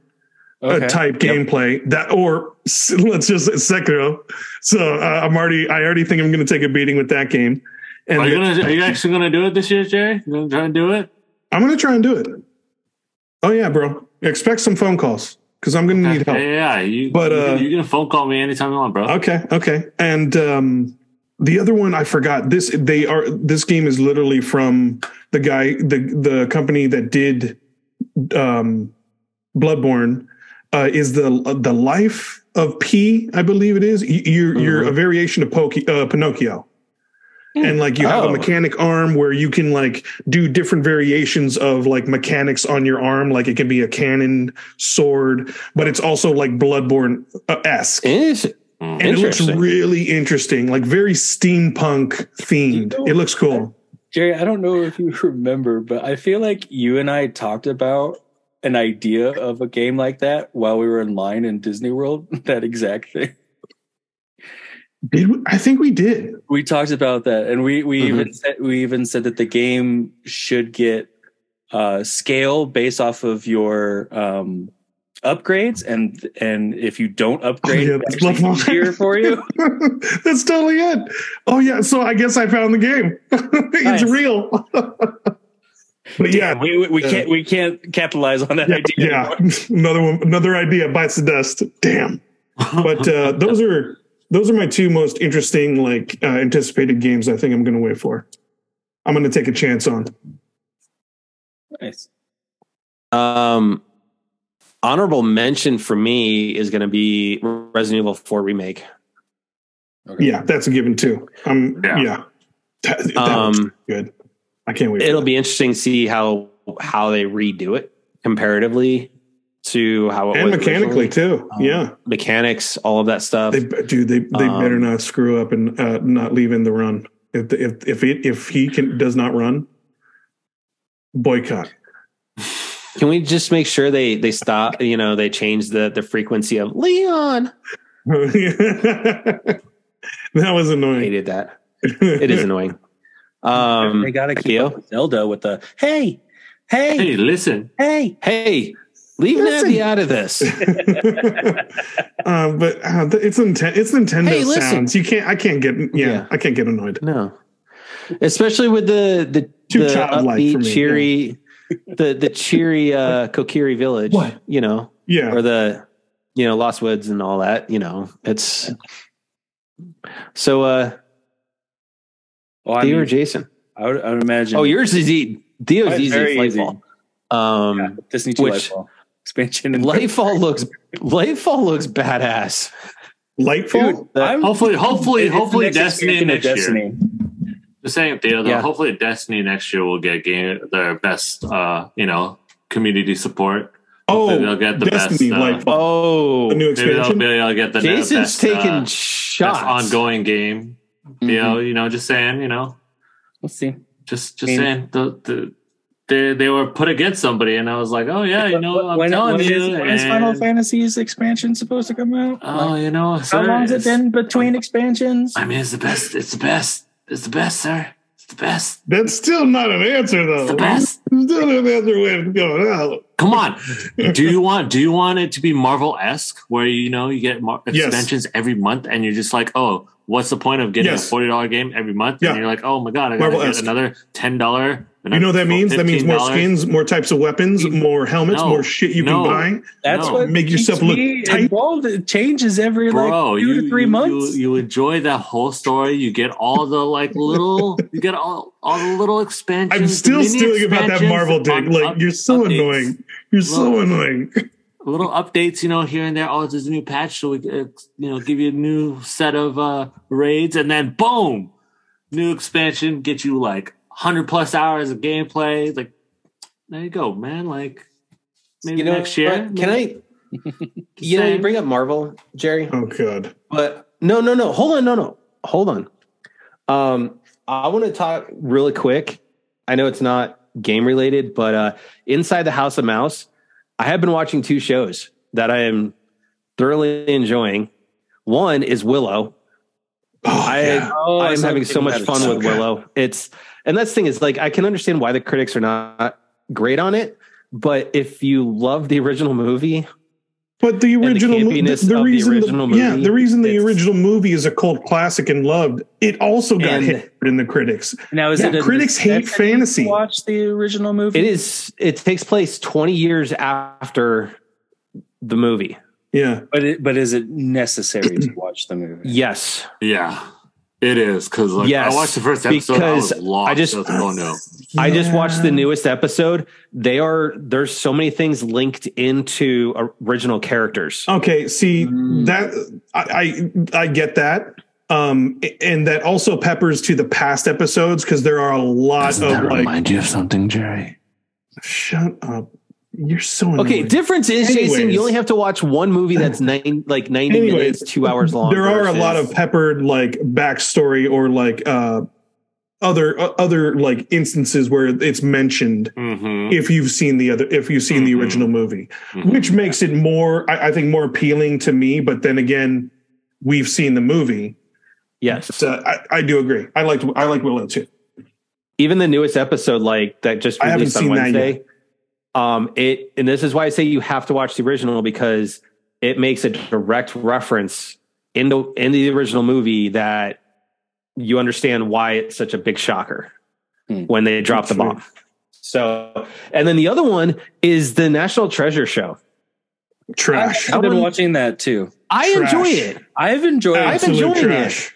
Okay. uh, type Yep. gameplay that or let's just Sekiro. So uh, I'm already I already think I'm going to take a beating with that game, and Are you gonna? Are you actually gonna do it this year, Jerry? You gonna try and do it? I'm going to try and do it. Oh yeah, bro. Expect some phone calls because I'm going to need help. yeah. yeah. You, But, uh, can, you can phone call me anytime you want, bro. Okay, okay. And um the other one I forgot. This they are this game is literally from the guy the the company that did um Bloodborne uh is the the Lies of P, I believe it is. You- You're you're a variation of Poki, uh, Pinocchio. And like you have Oh. a mechanic arm where you can like do different variations of like mechanics on your arm. Like it can be a cannon, sword, but it's also like Bloodborne esque It's- and it looks really interesting, like very steampunk themed. It looks cool. Jerry, I don't know if you remember, but I feel like you and I talked about an idea of a game like that while we were in line in Disney World. That exact thing. Did we? I think we did. We talked about that, and we we Mhm. even said we even said that the game should get uh, scale based off of your um, upgrades, and and if you don't upgrade, yeah, it's that's actually left easier for you. That's totally it. Oh yeah, so I guess I found the game. Nice. it's real. but yeah, Damn, we, we, we can't we can't capitalize on that yeah, idea. yeah. anymore. another one, another idea bites the dust. Damn. But uh, those are those are my two most interesting, like uh, anticipated games. I think I'm going to wait for. I'm going to take a chance on. Nice. Um, honorable mention for me is going to be Resident Evil 4 remake. Okay. Yeah, that's a given too. Um, yeah, Yeah. That, that Um, good. I can't wait. it'll that. be interesting to see how how they redo it comparatively to how it and was mechanically originally. too. Um, yeah, mechanics, all of that stuff. they dude, they they Um, better not screw up and uh, not leave in the run. If if if it, if he can does not run, boycott. Can we just make sure they they stop? You know, they change the the frequency of Leon. that was I annoying. hated that. It is annoying. Um, they got to keep up with Zelda with the hey, hey, Hey, listen. hey. hey, leave Listen. Navi out of this. uh, but uh, it's Nintendo. It's Nintendo Hey, listen. sounds. You can't. I can't get. Yeah, Yeah. I can't get annoyed. No, especially with the the, Too the childlike upbeat, for me, cheery, the the cheery uh, Kokiri village. What? you know, Yeah, or the you know Lost Woods and all that. You know, it's so. uh Oh, I, Theo or Jason? I, would, I would imagine. Oh, yours is easy. Theo's easy. very as Lightfall. Um, yeah, Destiny Two which- Lightfall expansion and Lightfall looks Lightfall looks badass. Lightfall. Dude, I'm- Hopefully, hopefully, it's hopefully, next Destiny expansion of year. Just saying, Theo. Though, Yeah. hopefully, Destiny next year will get game their best, uh, you know, community support. oh, Hopefully they'll get the Destiny best, uh, Lightfall. Oh, the new expansion. Maybe they'll expansion. be able get the Jason's best, taking uh, shots. best ongoing game. You Mhm. know, you know, just saying, you know, Let's see. just just I mean- saying the the. They, they were put against somebody, and I was like, "Oh yeah, you know, I'm when, telling when you." is, when is Final Fantasy's expansion supposed to come out? Oh, Like, you know, how sir, long has it been between expansions? I mean, it's the best. It's the best. It's the best, sir. It's the best. That's still not an answer, though. It's the best. Still an answer way of going out. Come on. do you want do you want it to be Marvel esque where you know you get mar- Yes. every month and you're just like, oh, what's the point of getting Yes. a forty dollar game every month? Yeah. And you're like, oh my god, I gotta get another ten dollar. You know what that means? That means more skins, more types of weapons, more helmets, No. more shit you No. can buy. That's No. what Make yourself keeps look me tight. involved. It changes every Bro, like two you, to three you, months. You, you enjoy that whole story. You get all the like little, you get all, all the little expansions. I'm still stealing about that expansions, Marvel dick. Like up- you're so updates. annoying. You're so Look. annoying. little updates, you know, here and there. Oh, there's a new patch, so we, uh, you know, give you a new set of uh, raids, and then boom, new expansion, get you like hundred plus hours of gameplay. Like, there you go, man. Like, maybe you know, next year. what? Can I? You know, you bring up Marvel, Jerry, Oh god. but no, no, no. Hold on, no, no. Hold on. Um, I want to talk really quick. I know it's not game related, but uh, inside the House of Mouse, I have been watching two shows that I am thoroughly enjoying. One is Willow. Oh, I yeah. Oh, I I'm having so much fun so with good. Willow. It's and that's the thing is like I can understand why the critics are not great on it, but if you love the original movie, But the the original movie, the, the of the reason, original the, yeah, the reason the original movie is a cult classic and loved, it also got And- hit in the critics. Now is Yeah, it a critics hate fantasy. Watch the original movie. it is it takes place 20 years after the movie. Yeah, but it, but is it necessary to watch the movie? Yes. Yeah, it is because like Yes, I watched the first episode. I was because lost. I just- I was like, oh no. I just watched the newest episode. They are there's so many things linked into original characters. Okay, see Mm. that I, I I get that, um, and that also peppers to the past episodes because there are a lot of like. Remind you of something, Jerry? Shut up! You're so Okay, difference is Jason, you only have to watch one movie that's nine like 90 Anyways, minutes, 2 hours long. There are a lot of peppered like backstory or like uh other uh, other like instances where it's mentioned Mm-hmm. if you've seen the other if you've seen the Mhm. original movie, Mhm. which makes it more I, I think more appealing to me. But then again, we've seen the movie. Yes. So I, I do agree. I liked I like Willow too. even the newest episode like that just I haven't released on seen that Wednesday. Um it and this is why I say you have to watch the original because it makes a direct reference in the in the original movie that you understand why it's such a big shocker Hmm. when they drop the bomb. So and then the other one is the National Treasure show. Trash. I've been watching that too. I Trash. enjoy it. I've enjoyed. I've it. Enjoyed trash.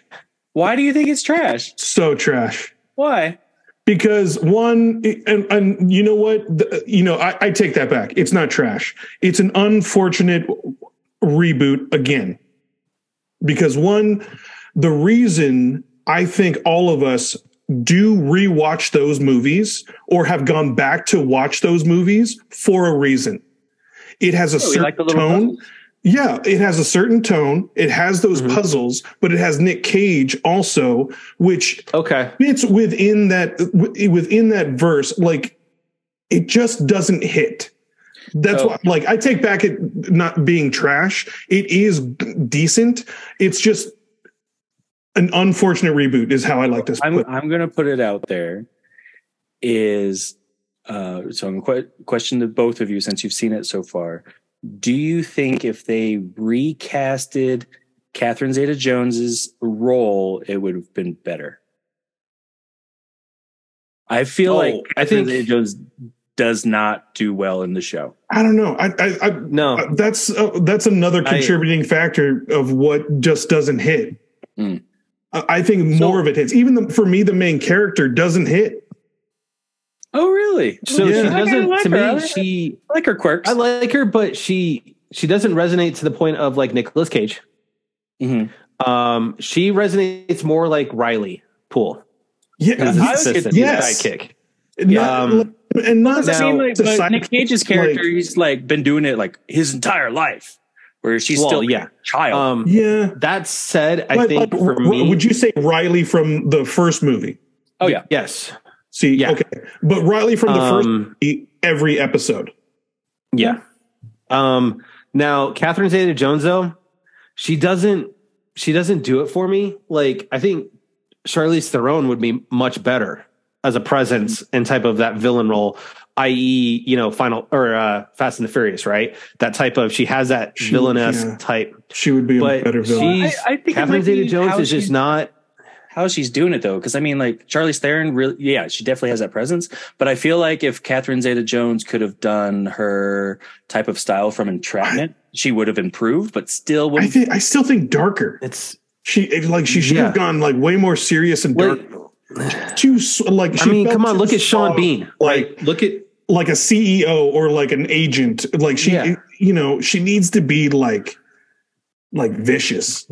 Why do you think it's trash? So trash. Why? Because one and, and you know what? The- you know I, I take that back. It's not trash. It's an unfortunate reboot again. Because one the reason i think all of us do rewatch those movies or have gone back to watch those movies for a reason. It has a Oh, certain like tone. Yeah, it has a certain tone. It has those Mhm. puzzles, but it has Nick Cage also, which Okay. fits within that within that verse like it just doesn't hit That's So- why, like, I take back it not being trash. It is decent. It's just an unfortunate reboot, is how I like to I'm. I'm gonna put it out there. Is uh, so I'm que- question to both of you since you've seen it so far. Do you think if they recasted Catherine Zeta-Jones's role, it would have been better? I feel Oh, like I Catherine think- Zeta-Jones does not do well in the show. I don't know. I, I, I No, Uh, that's uh, that's another I- contributing factor of what just doesn't hit. Mm. I I think So- more of it hits. Even the, for me, the main character doesn't hit. Oh, really? so Yeah. she doesn't. like to her. Me, she I like her quirks. I like her, but she she doesn't resonate to the point of like Nicolas Cage. Mhm. Um, she resonates more like Riley Poole, Yeah, his I was- assistant, yes. his sidekick. Not- Um, and not Does that mean, Now, like, but side- Nick Cage's character, like- he's like been doing it like his entire life, where she's Well, still yeah. a child. Um, yeah. that said, I But, think like, for r- me, would you say Riley from the first movie? oh yeah, yes, See, Yeah. okay, but Riley from the first Um, movie, every episode. Yeah. Um, now Catherine Zeta Jones though, she doesn't she doesn't do it for me. Like I think Charlize Theron would be much better as a presence and type of that villain role, i.e., you know, final or uh Fast and the Furious, right? That type of she has that She- villainous yeah. type. She would be a better villain. she's I- I think Catherine Zeta Jones is just not how she's doing it though, because I mean, like Charlize Theron, really, yeah, she definitely has that presence. But I feel like if Catherine Zeta-Jones could have done her type of style from Entrapment, she would have improved, but still I think I still think darker. it's She it- like she should Yeah. have gone like way more serious and dark. like, Too s- like I mean, come on, look at Sean soft, Bean. Like Like look at like a CEO or like an agent. Like she, Yeah. you know, she needs to be like, like vicious.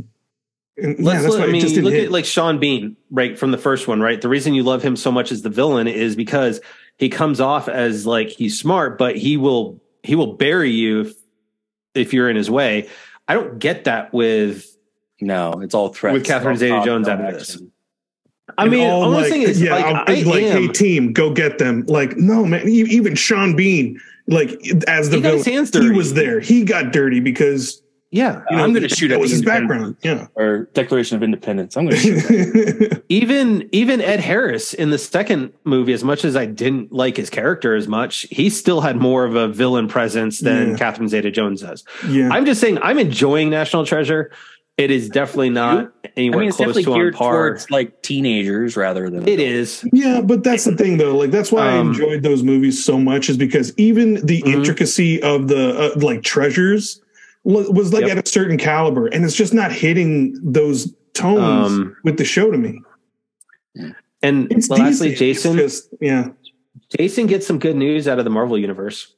And Let's that's look, I mean, just look hit. at like Sean Bean, right from the first one, right? The reason you love him so much as the villain is because he comes off as like he's smart, but he will he will bury you if, if you're in his way. I don't get that with. no, it's all threats. With Catherine Zeta-Jones top-down out of this. I And mean, all, all I'm like, saying is yeah, like I'm- I like, am. hey team, go get them. Like, no, man, even Sean Bean, like as the He got villain, he was there. He got dirty because yeah, you know, I'm going to shoot that at was his independent- background. or Declaration of Independence. I'm going to shoot. Even even Ed Harris in the second movie, as much as I didn't like his character as much, he still had more of a villain presence than Yeah. Catherine Zeta-Jones does. yeah. I'm just saying, I'm enjoying National Treasure. It is definitely not I anywhere mean, it's close definitely to on par. towards like teenagers rather than It is. Yeah, but that's the thing though. Like that's why I Um, enjoyed those movies so much is because even the Mhm. intricacy of the uh, like treasures wa- was like Yep. at a certain caliber and it's just not hitting those tones Um, with the show to me. And It's lastly, decent. Jason, It's just, yeah. Jason gets some good news out of the Marvel universe.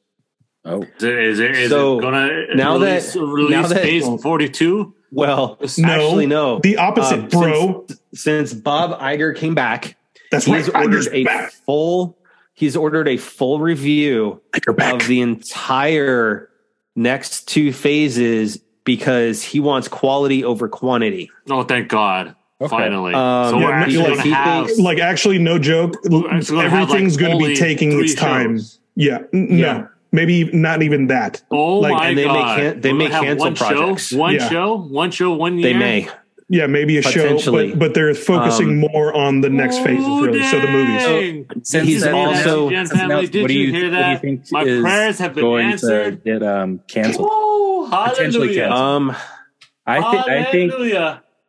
Oh, Is it, is it, is So, it gonna now that- release, release now that- Phase Forty Two? Well, No, actually, no. The opposite, Um, bro. Since Bob Iger came back, that's right. he's Iger's ordered a back. full. He's ordered a full review of the entire next two phases because he wants quality over quantity. Oh, thank God! Okay. Finally, Um, so we're actually like, gonna have. thinks- like actually no joke. gonna Everything's like, going to be taking its time. shows. Yeah. n- No. Yeah. Maybe not even that. Oh Like, my and they may God! can- they We're may gonna have cancel one projects. Show, one Yeah. show, one show, one year. They may. Yeah, maybe a show, but but they're focusing Um, more on the next phases, really. So the movies. dang. since He's that- also- family, did what do you, you hear what do you that? think My prayers have been going answered. to get um canceled. Oh, Potentially hallelujah! canceled. Um. I think. I think.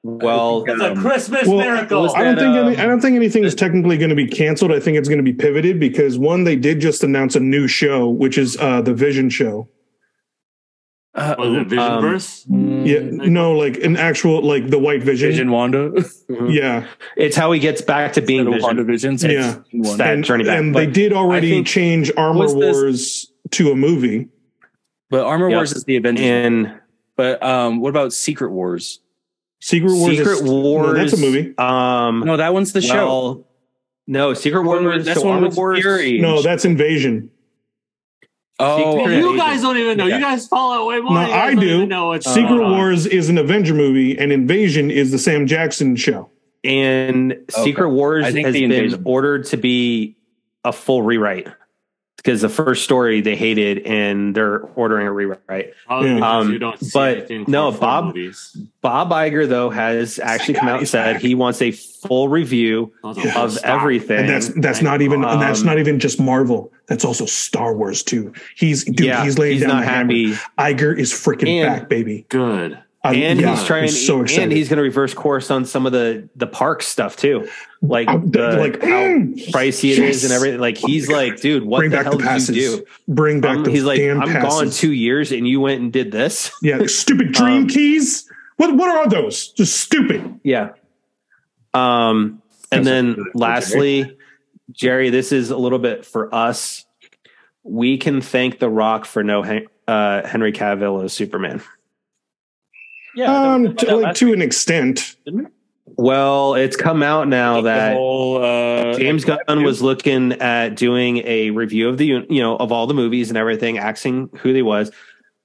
Well, It's a um, Christmas Well, miracle. was I don't that, think any, um, I don't think anything is technically going to be canceled. I think it's going to be pivoted because one, they did just announce a new show, which is uh, the Vision show. Uh, Was it Vision Um, Verse? Yeah, no, like an actual like the White Vision. Vision Wanda. Yeah, it's how he gets back to being Instead of Vision. Wanda Vision. so it's Yeah. That and, journey back. and But they did already change Armor Was this- Wars to a movie. But Armor Yep. Wars is the Avengers. And but um, what about Secret Wars? Secret Wars. Secret is, Wars. No, that's a movie. Um, No, that one's the show. No, Secret Wars. That's so one Armor with Wars. Fury. No, that's Invasion. Oh, Secret- you guys don't even know. Yeah. You guys follow it way more. No, You I don't do. even Know what's Secret going. Wars is an Avenger movie, and Invasion is the Sam Jackson show. And Secret Wars has been ordered to be a full rewrite. Because the first story they hated and they're ordering a rewrite. Probably Yeah. Um, you don't see but anything no, for- for Bob- movies. Bob Iger though has actually come out and said back. he wants a full review Those of stop. everything. And that's that's not even and that's Um, not even just Marvel. That's also Star Wars too. He's dude, yeah, he's laying down not the hammer. happy, Iger is freaking And- back, baby. good. I- and yeah, he's trying. So excited. and he's going to reverse course on some of the the park stuff too, like the, like how mm, pricey it is yes. and everything. Like Oh he's God. like, dude, what bring the hell the did passes. you do? Bring back Um, those he's like, damn I'm passes. gone two years, and you went and did this. Yeah, stupid dream Um, keys. What what are those? Just stupid. Yeah. Um, and That's then lastly, Jerry, this is a little bit for us. We can thank The Rock for no uh, Henry Cavill as Superman. Yeah, um, to, like last to an extent. Well, it's come out now week, that whole, uh, James like, Gunn was looking at doing a review of the you know of all the movies and everything, asking who they was.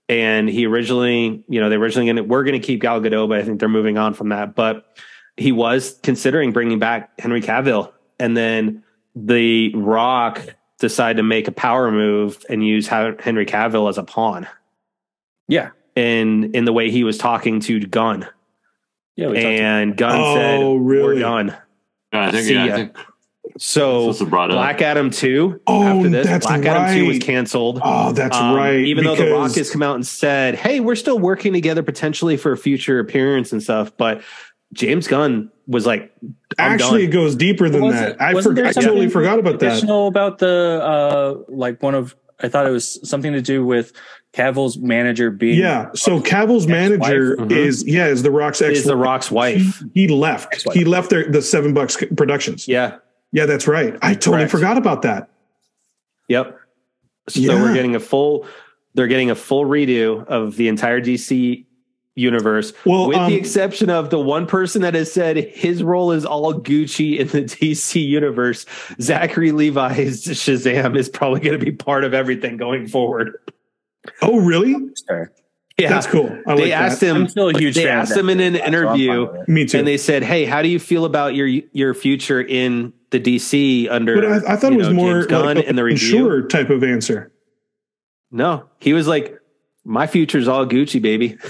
And he originally, you know, they originally gonna we're gonna keep Gal Gadot, but I think they're moving on from that. But he was considering bringing back Henry Cavill, and then The Rock decided to make a power move and use Henry Cavill as a pawn. Yeah. In in the way he was talking to Gunn, yeah, we talked and Gunn Oh, said, "We're done." Yeah, I think, See yeah, ya. I think So brought up. Black Adam 2 Oh, after this. that's Black Adam 2 was canceled. Oh, that's Um, right. Even though The Rock has come out and said, hey, we're still working together potentially for a future appearance and stuff. But James Gunn was like, I'm actually done. it goes deeper than Wasn't- that. I, for, I totally forgot about that. additional about the uh like one of I thought it was something to do with Cavill's manager being Yeah. So Cavill's manager Mhm. is yeah is the Rock's ex. is The Rock's wife. He, he left. Ex-wife. He left their, the Seven Bucks Productions. Yeah. Yeah, that's right. I totally Correct. forgot about that. Yep. So Yeah. we're getting a full, they're getting a full redo of the entire DC universe Well, with um, the exception of the one person that has said his role is all Gucci in the DC universe. Zachary Levi's Shazam is probably going to be part of everything going forward. Oh, really? Sure. Yeah, That's cool. I they asked that. him. I'm still a huge They fan asked him in an dude, so I'm fine interview, with. Me too. and they said, "Hey, how do you feel about your your future in the DC under?" but I, I thought it was know, more James Gunn like in the a review. sure type of answer. No, he was like, "My future's all Gucci, baby."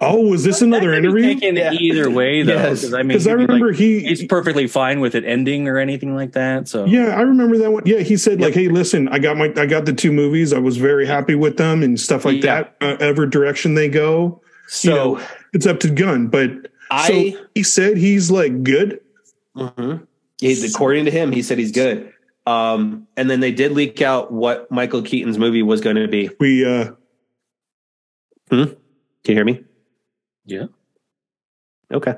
Oh, was this another That could be interview? taken Yeah. either way though, Yes. because I mean, Because I remember like, he, he's perfectly fine with it ending or anything like that. So yeah, I remember that one. Yeah, he said like, "Hey, listen, I got my, I got the two movies. I was very happy with them and stuff like Yeah. that. Uh, ever direction they go, So You know, it's up to Gunn." But I, so he said he's like good. Mhm. He- according to him, he said he's good. Um, and then they did leak out what Michael Keaton's movie was going to be. We uh Can you hear me? Yeah. Okay.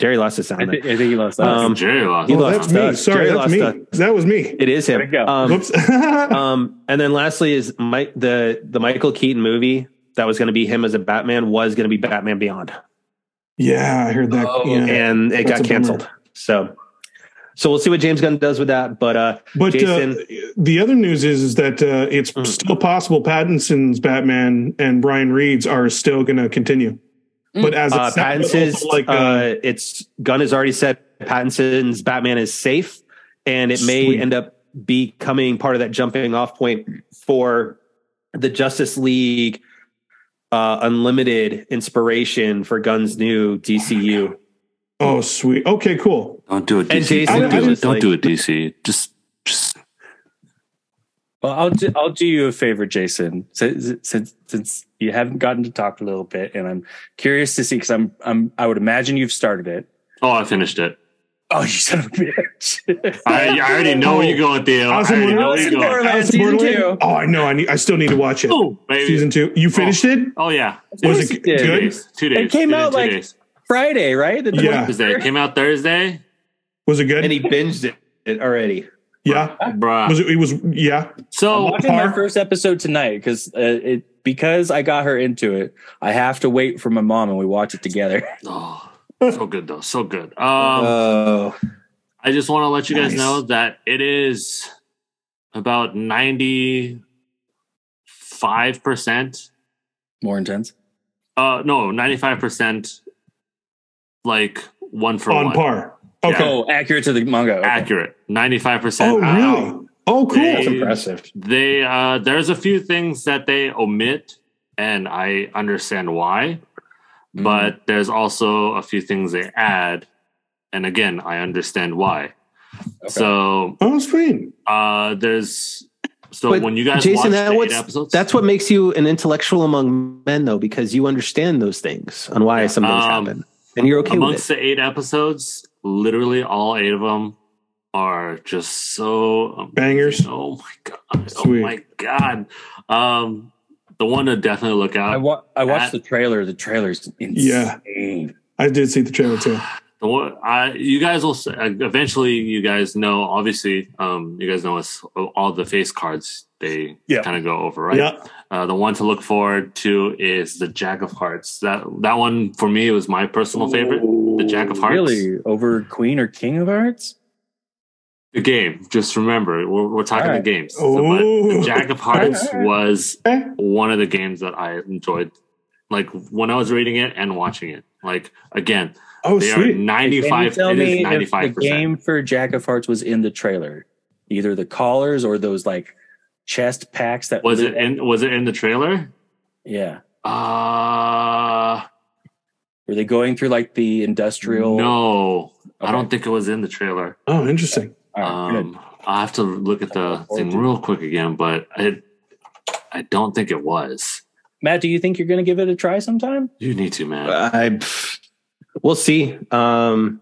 Jerry lost his sound. thi- there. I think he lost that. Um, Jerry lost. He oh, lost that's me. us. Sorry, Jerry that's me. us. That was me. It is him. Where'd go? Um, Whoops. um, and then lastly is Mike the the Michael Keaton movie that was going to be him as a Batman was going to be Batman Beyond, yeah, I heard that. Oh, yeah. and it That's a got bummer. canceled. So, so we'll see what James Gunn does with that. But uh, But Jason- uh, the other news is, is that uh, it's Mm. still possible Pattinson's Batman and Brian Reed's are still going to continue. But as uh, it's Pattinson's like uh, uh, it's Gunn has already said Pattinson's Batman is safe, and it may Sweet. end up becoming part of that jumping off point for the Justice League uh, Unlimited inspiration for Gunn's new DCU. oh sweet, okay, cool. Don't do it, And DC. Jason Don't do it. Don't like- do it, DC. Just, just Well, I'll do, I'll do you a favor, Jason. Since, since since you haven't gotten to talk a little bit, and I'm curious to see because I'm I'm I would imagine you've started it. oh, I finished it. Oh, you son of a bitch! I, I already know where you're going, Theo. I Alice already know where you're going. Alice season two. Oh, I know. I need. I still need to watch it. Oh, baby. Season two. You finished it? Oh yeah. Was it it did. Two days. Two days. It came Two out days, like- days. Friday, right? The Yeah. Thursday. It came out Thursday. Was it good? and he binged it, it already. yeah. Bruh. Was it? It was. Yeah. I'm so watching my first episode tonight because uh, it because I got her into it. I have to wait for my mom and we watch it together. oh, so good though. So good. Um Oh, I just want to let you guys Nice. know that it is about 95% More intense. uh no, 95% like one for On one. par. Okay. Oh, accurate to the manga. Okay. Accurate. 95%. Oh, Wow. really? Oh, cool. They- That's impressive. they uh there's a few things that they omit and i understand why but there's also a few things they add and again i understand why so Oh, sweet. uh there's so But when you guys Jason, watch that the episodes that's what makes you an intellectual among men, though, because you understand those things and why some things Um, happen, and you're okay with amongst the eight episodes literally all eight of them are just so um, Bangers. oh my god Sweet. oh my god um the one to definitely look out I wa- I watched At- the trailer. The trailer's Yeah. insane. I did see the trailer too. The one- I, you guys will s- uh, eventually. You guys know, obviously, um, you guys know us all the face cards. They Yeah. kind of go over, right? Yeah. Uh, the one to look forward to is the Jack of Hearts. That that one for me was my personal favorite. The Jack of Hearts. Really? Over Queen or King of Hearts? The game. Just remember, we're, we're talking All right. the games. So, but Ooh. the Jack of Hearts was one of the games that I enjoyed. Like when I was reading it and watching it. Like again, Oh, they sweet. ninety Can you five. tell me if the percent. game for Jack of Hearts was in the trailer? Either the collars or those like chest packs that Was it in? Was it in the trailer? Yeah. Uh Were they going through like the industrial? no, I don't think it was in the trailer. Oh, interesting. All right. Um, I have to look at the thing real quick again, but I, I don't think it was. Matt, do you think you're going to give it a try sometime? You need to, man. I, we'll see. Um,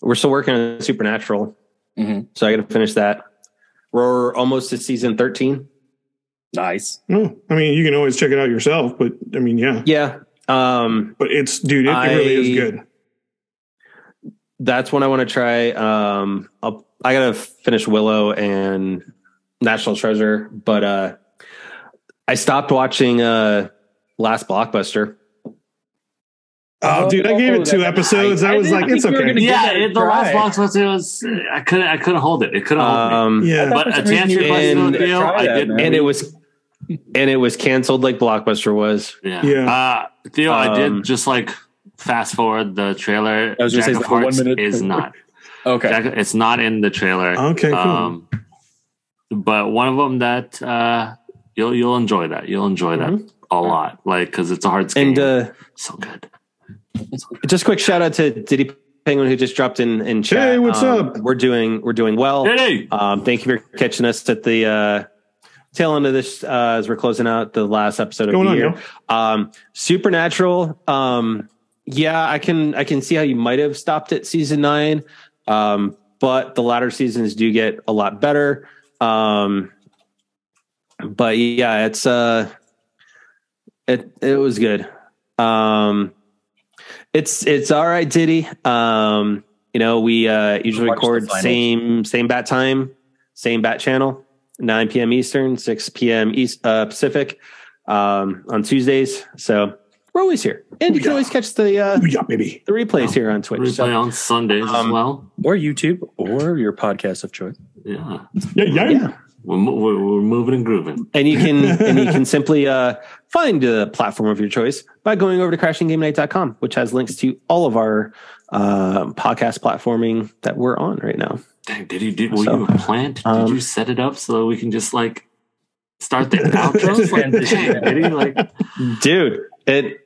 we're still working on Supernatural, Mhm. so I got to finish that. We're almost to season thirteen. Nice. No, I mean you can always check it out yourself, but I mean, yeah. Yeah, um, But it's dude, it, it really is good. that's one I want to try. Um, I'll, I got to finish Willow and National Treasure, but uh, I stopped watching uh, Last Blockbuster. Oh, dude, I gave it two episodes. I, I was didn't like, it's think you okay. gonna- yeah, it the last try. box was was I couldn't I couldn't hold it. It couldn't hold me. Um, Yeah. But for to some answer your you were question, gonna I did. man. and it was and it was canceled like Blockbuster was. Yeah. Yeah. Uh, Theo, I Um, did just like fast forward the trailer. I was gonna Jack of like one Hearts minute- is not. Okay. Jack, it's not in the trailer. Okay, cool. Um, but one of them that uh, you'll you'll enjoy that. You'll enjoy that a lot, like because it's a hard game. And uh, so good. just quick shout out to Diddy Penguin who just dropped in in chat. Hey, what's Um, up? We're doing we're doing well. Hey, Um, thank you for catching us at the uh, tail end of this uh, as we're closing out the last episode of Going the on, year. yo? Um, Supernatural. Um, yeah, I can I can see how you might have stopped at season nine, um, but the latter seasons do get a lot better. Um, but yeah, it's uh, it it was good. Um, it's it's all right, Diddy. Um, you know, we uh, usually record same same bat time, same bat channel, 9 p.m. Eastern, 6 p.m. East uh, Pacific um, on Tuesdays. So we're always here, and you can always catch the uh, yeah, baby. the replays here on Twitch. replay So, on Sundays as Um, well. Or YouTube or your podcast of choice. Yeah, Yeah, yeah. yeah, we're, we're we're moving and grooving. and you can and you can simply uh, find the platform of your choice by going over to crashinggamenight.com, which has links to all of our uh, podcast platforming that we're on right now. Dang, did you did were So, you a plant? Did um, you set it up so we can just like start the outros? like, did he like Dude, it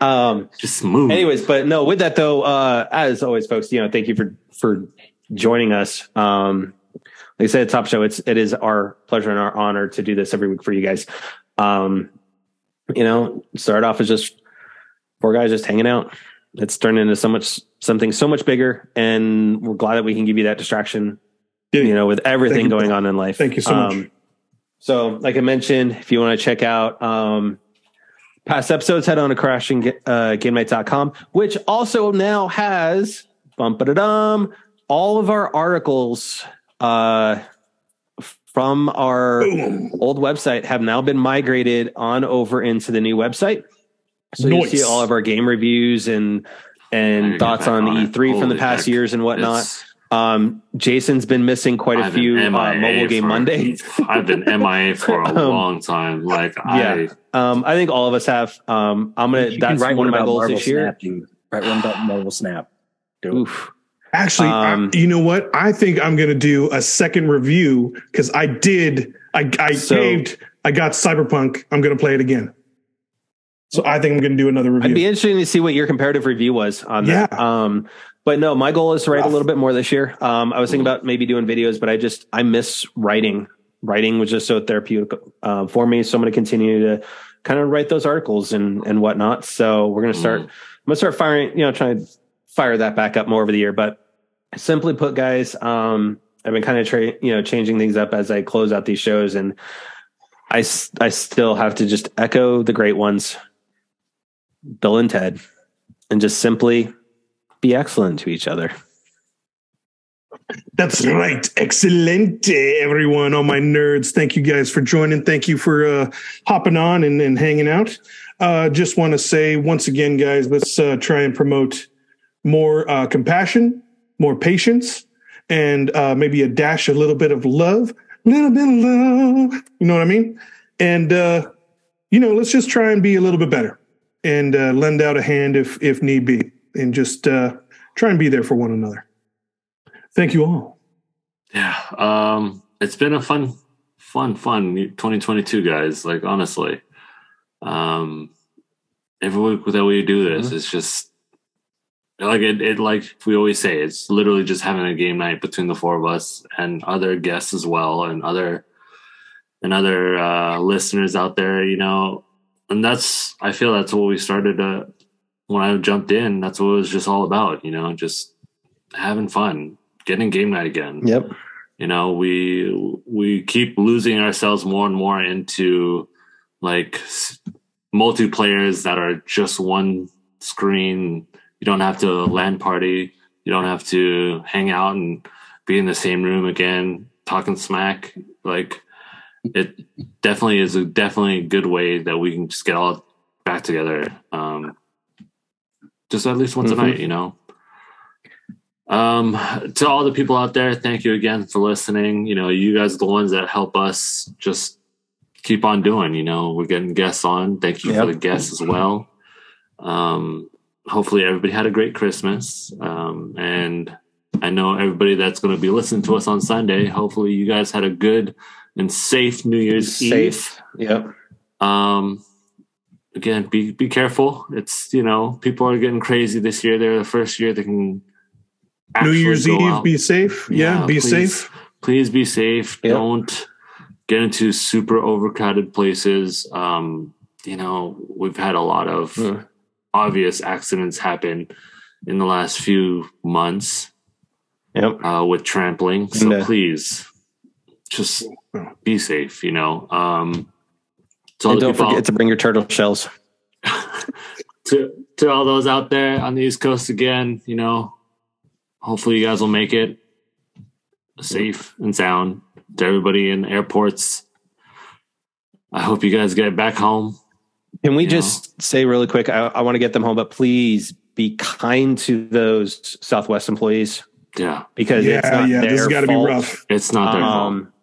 um just move? anyways but no with that though uh as always folks you know thank you for for joining us um like i said top show it's it is our pleasure and our honor to do this every week for you guys um you know start off as just four guys just hanging out it's turned into so much something so much bigger and we're glad that we can give you that distraction Yeah. you know with everything going on in life Thank you so much. Um, so like i mentioned if you want to check out um past episodes head on to crashing uh, gamenight.com which also now has bump it dum all of our articles uh from our Boom. old website have now been migrated on over into the new website so you Nice. see all of our game reviews and and thoughts on on e3 from the past heck. years and whatnot It's- um jason's been missing quite a I've been few uh, mobile game for- mondays I've been MIA for a Um, long time. Like yeah. Um, I think all of us have. Um, I'm gonna. You that's write one of my goals Marvel this year. Snap, dude. Write one about Marvel Snap. Do. Oof. Actually, I- Um, you know what? I think I'm going to do a second review because I did. I, I So- saved. I got Cyberpunk. I'm going to play it again. So I think I'm going to do another review. I'd be interested to see what your comparative review was on that. Yeah. Um, but no, my goal is to write Rough. a little bit more this year. Um, I was thinking about maybe doing videos, but I just I miss writing. Writing was just so therapeutic uh, for me. So I'm going to continue to kind of write those articles and and whatnot. So we're going to start. Mm. I'm going to start firing. You know, trying to fire that back up more over the year. But simply put, guys, um, I've been kind of tra- you know changing things up as I close out these shows, and I I still have to just echo the great ones. Bill and Ted, and just simply be excellent to each other. That's right. Excellent, everyone. All my nerds. Thank you guys for joining. Thank you for uh, hopping on and, and hanging out. Uh, just want to say once again, guys, let's uh, try and promote more uh, compassion, more patience, and uh, maybe a dash, a little bit of love, a little bit of love. You know what I mean? And uh, you know, let's just try and be a little bit better and uh, lend out a hand if if need be, and just uh, try and be there for one another. Thank you all. Yeah. Um, it's been a fun, fun, fun 2022, guys. Like honestly, um, every week that we do this, it's just like it, it. Like we always say, it's literally just having a game night between the four of us and other guests as well, and other and other uh, listeners out there. You know, and that's I feel that's what we started uh, when I jumped in. That's what it was just all about. You know, just having fun, getting game night again Yep. you know we we keep losing ourselves more and more into like multiplayers that are just one screen you don't have to LAN party you don't have to hang out and be in the same room again talking smack like it definitely is a definitely a good way that we can just get all back together um just at least once Mhm. a night you know um, to all the people out there, thank you again for listening. You know, you guys are the ones that help us just keep on doing. You know, we're getting guests on. Thank you for the guests as well. Um, hopefully, everybody had a great Christmas. Um, and I know everybody that's going to be listening to us on Sunday. Hopefully, you guys had a good and safe New Year's Eve Safe. Yep. um again be be careful it's you know people are getting crazy this year they're the first year they can New Year's Eve, out. be safe. Yeah, Yeah, be please. safe. please be safe Yep. don't get into super overcrowded places um you know we've had a lot of Mm. obvious accidents happen in the last few months Yep. uh, with trampling. So And, uh, please, just be safe. You know. Um, to all And don't people forget to bring your turtle shells. to to all those out there on the East Coast again. You know, hopefully you guys will make it safe and sound. To everybody in airports, I hope you guys get back home. Can we You just say really quick? I, I want to get them home, but please be kind to those Southwest employees Yeah, because it's Yeah, not yeah. their This has got to be rough. it's not their um, fault.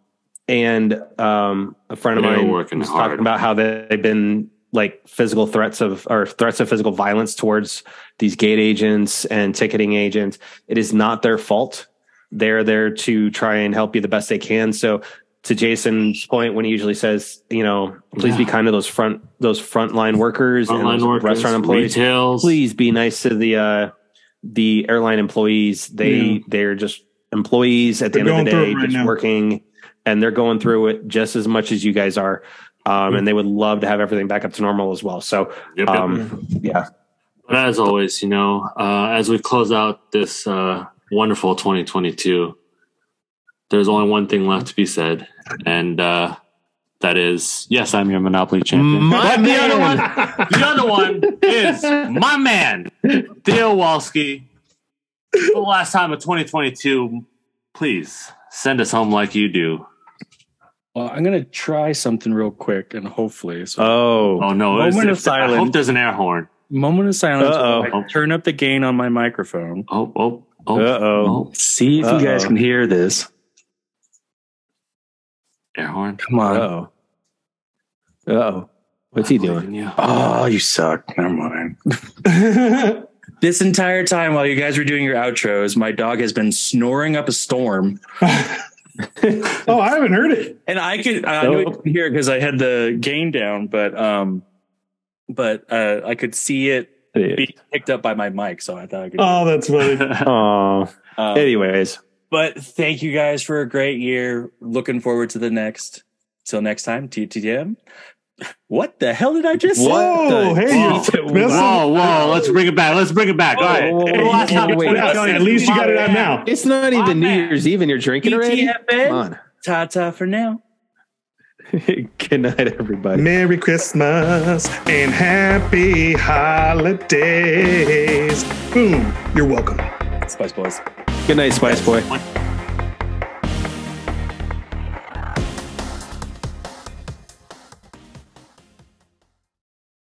And um, a friend of mine working was hard. talking about how they've been like physical threats of or threats of physical violence towards these gate agents and ticketing agents. It is not their fault. They're there to try and help you the best they can. So to Jason's point, when he usually says, you know, please be kind to those front those frontline workers and Frontline those workers, restaurant employees. retails. Please be nice to the uh the airline employees. They Yeah. they're just employees at the They're end of the day, right just now. working and they're going through it just as much as you guys are. Um, and they would love to have everything back up to normal as well. So, Yep, yep. um, yeah, But as always, you know, uh, as we close out this uh, wonderful 2022, there's only one thing left to be said, and uh, that is, yes, I'm your Monopoly champion. My but the other one, the other one is my man, Theo Walski. For the last time of 2022, please send us home like you do. Well, I'm gonna try something real quick and hopefully. So, oh, Oh no! Moment of it's- I hope there's an air horn. moment of silence. Uh-oh. I Turn up the gain on my microphone. Oh, oh, oh! Uh-oh. oh. See if you guys can hear this. Air horn. Come on. oh, oh, what's he I believe doing? you. Oh, you suck. Never mind. This entire time while you guys were doing your outros, my dog has been snoring up a storm. oh, I haven't heard it. And I could I knew I Nope. couldn't hear because I had the gain down, but um but uh I could see it being picked up by my mic, so I thought I could Oh, that's funny. Oh, um, anyways, But thank you guys for a great year. Looking forward to the next. Till next time, TTM. What the hell did I just say? Whoa, hey, Whoa. you're messing- Whoa, whoa! Let's bring it back. Let's bring it back. All right. Whoa, whoa, whoa, Hey, whoa, you wait, put it out. At least you got it out now. it's not My even New man. Year's Eve and you're drinking already. Come on. Ta ta for now. Good night, everybody. Merry Christmas and happy holidays. Boom. You're welcome. Spice Boys. Good night, Spice Boy. One-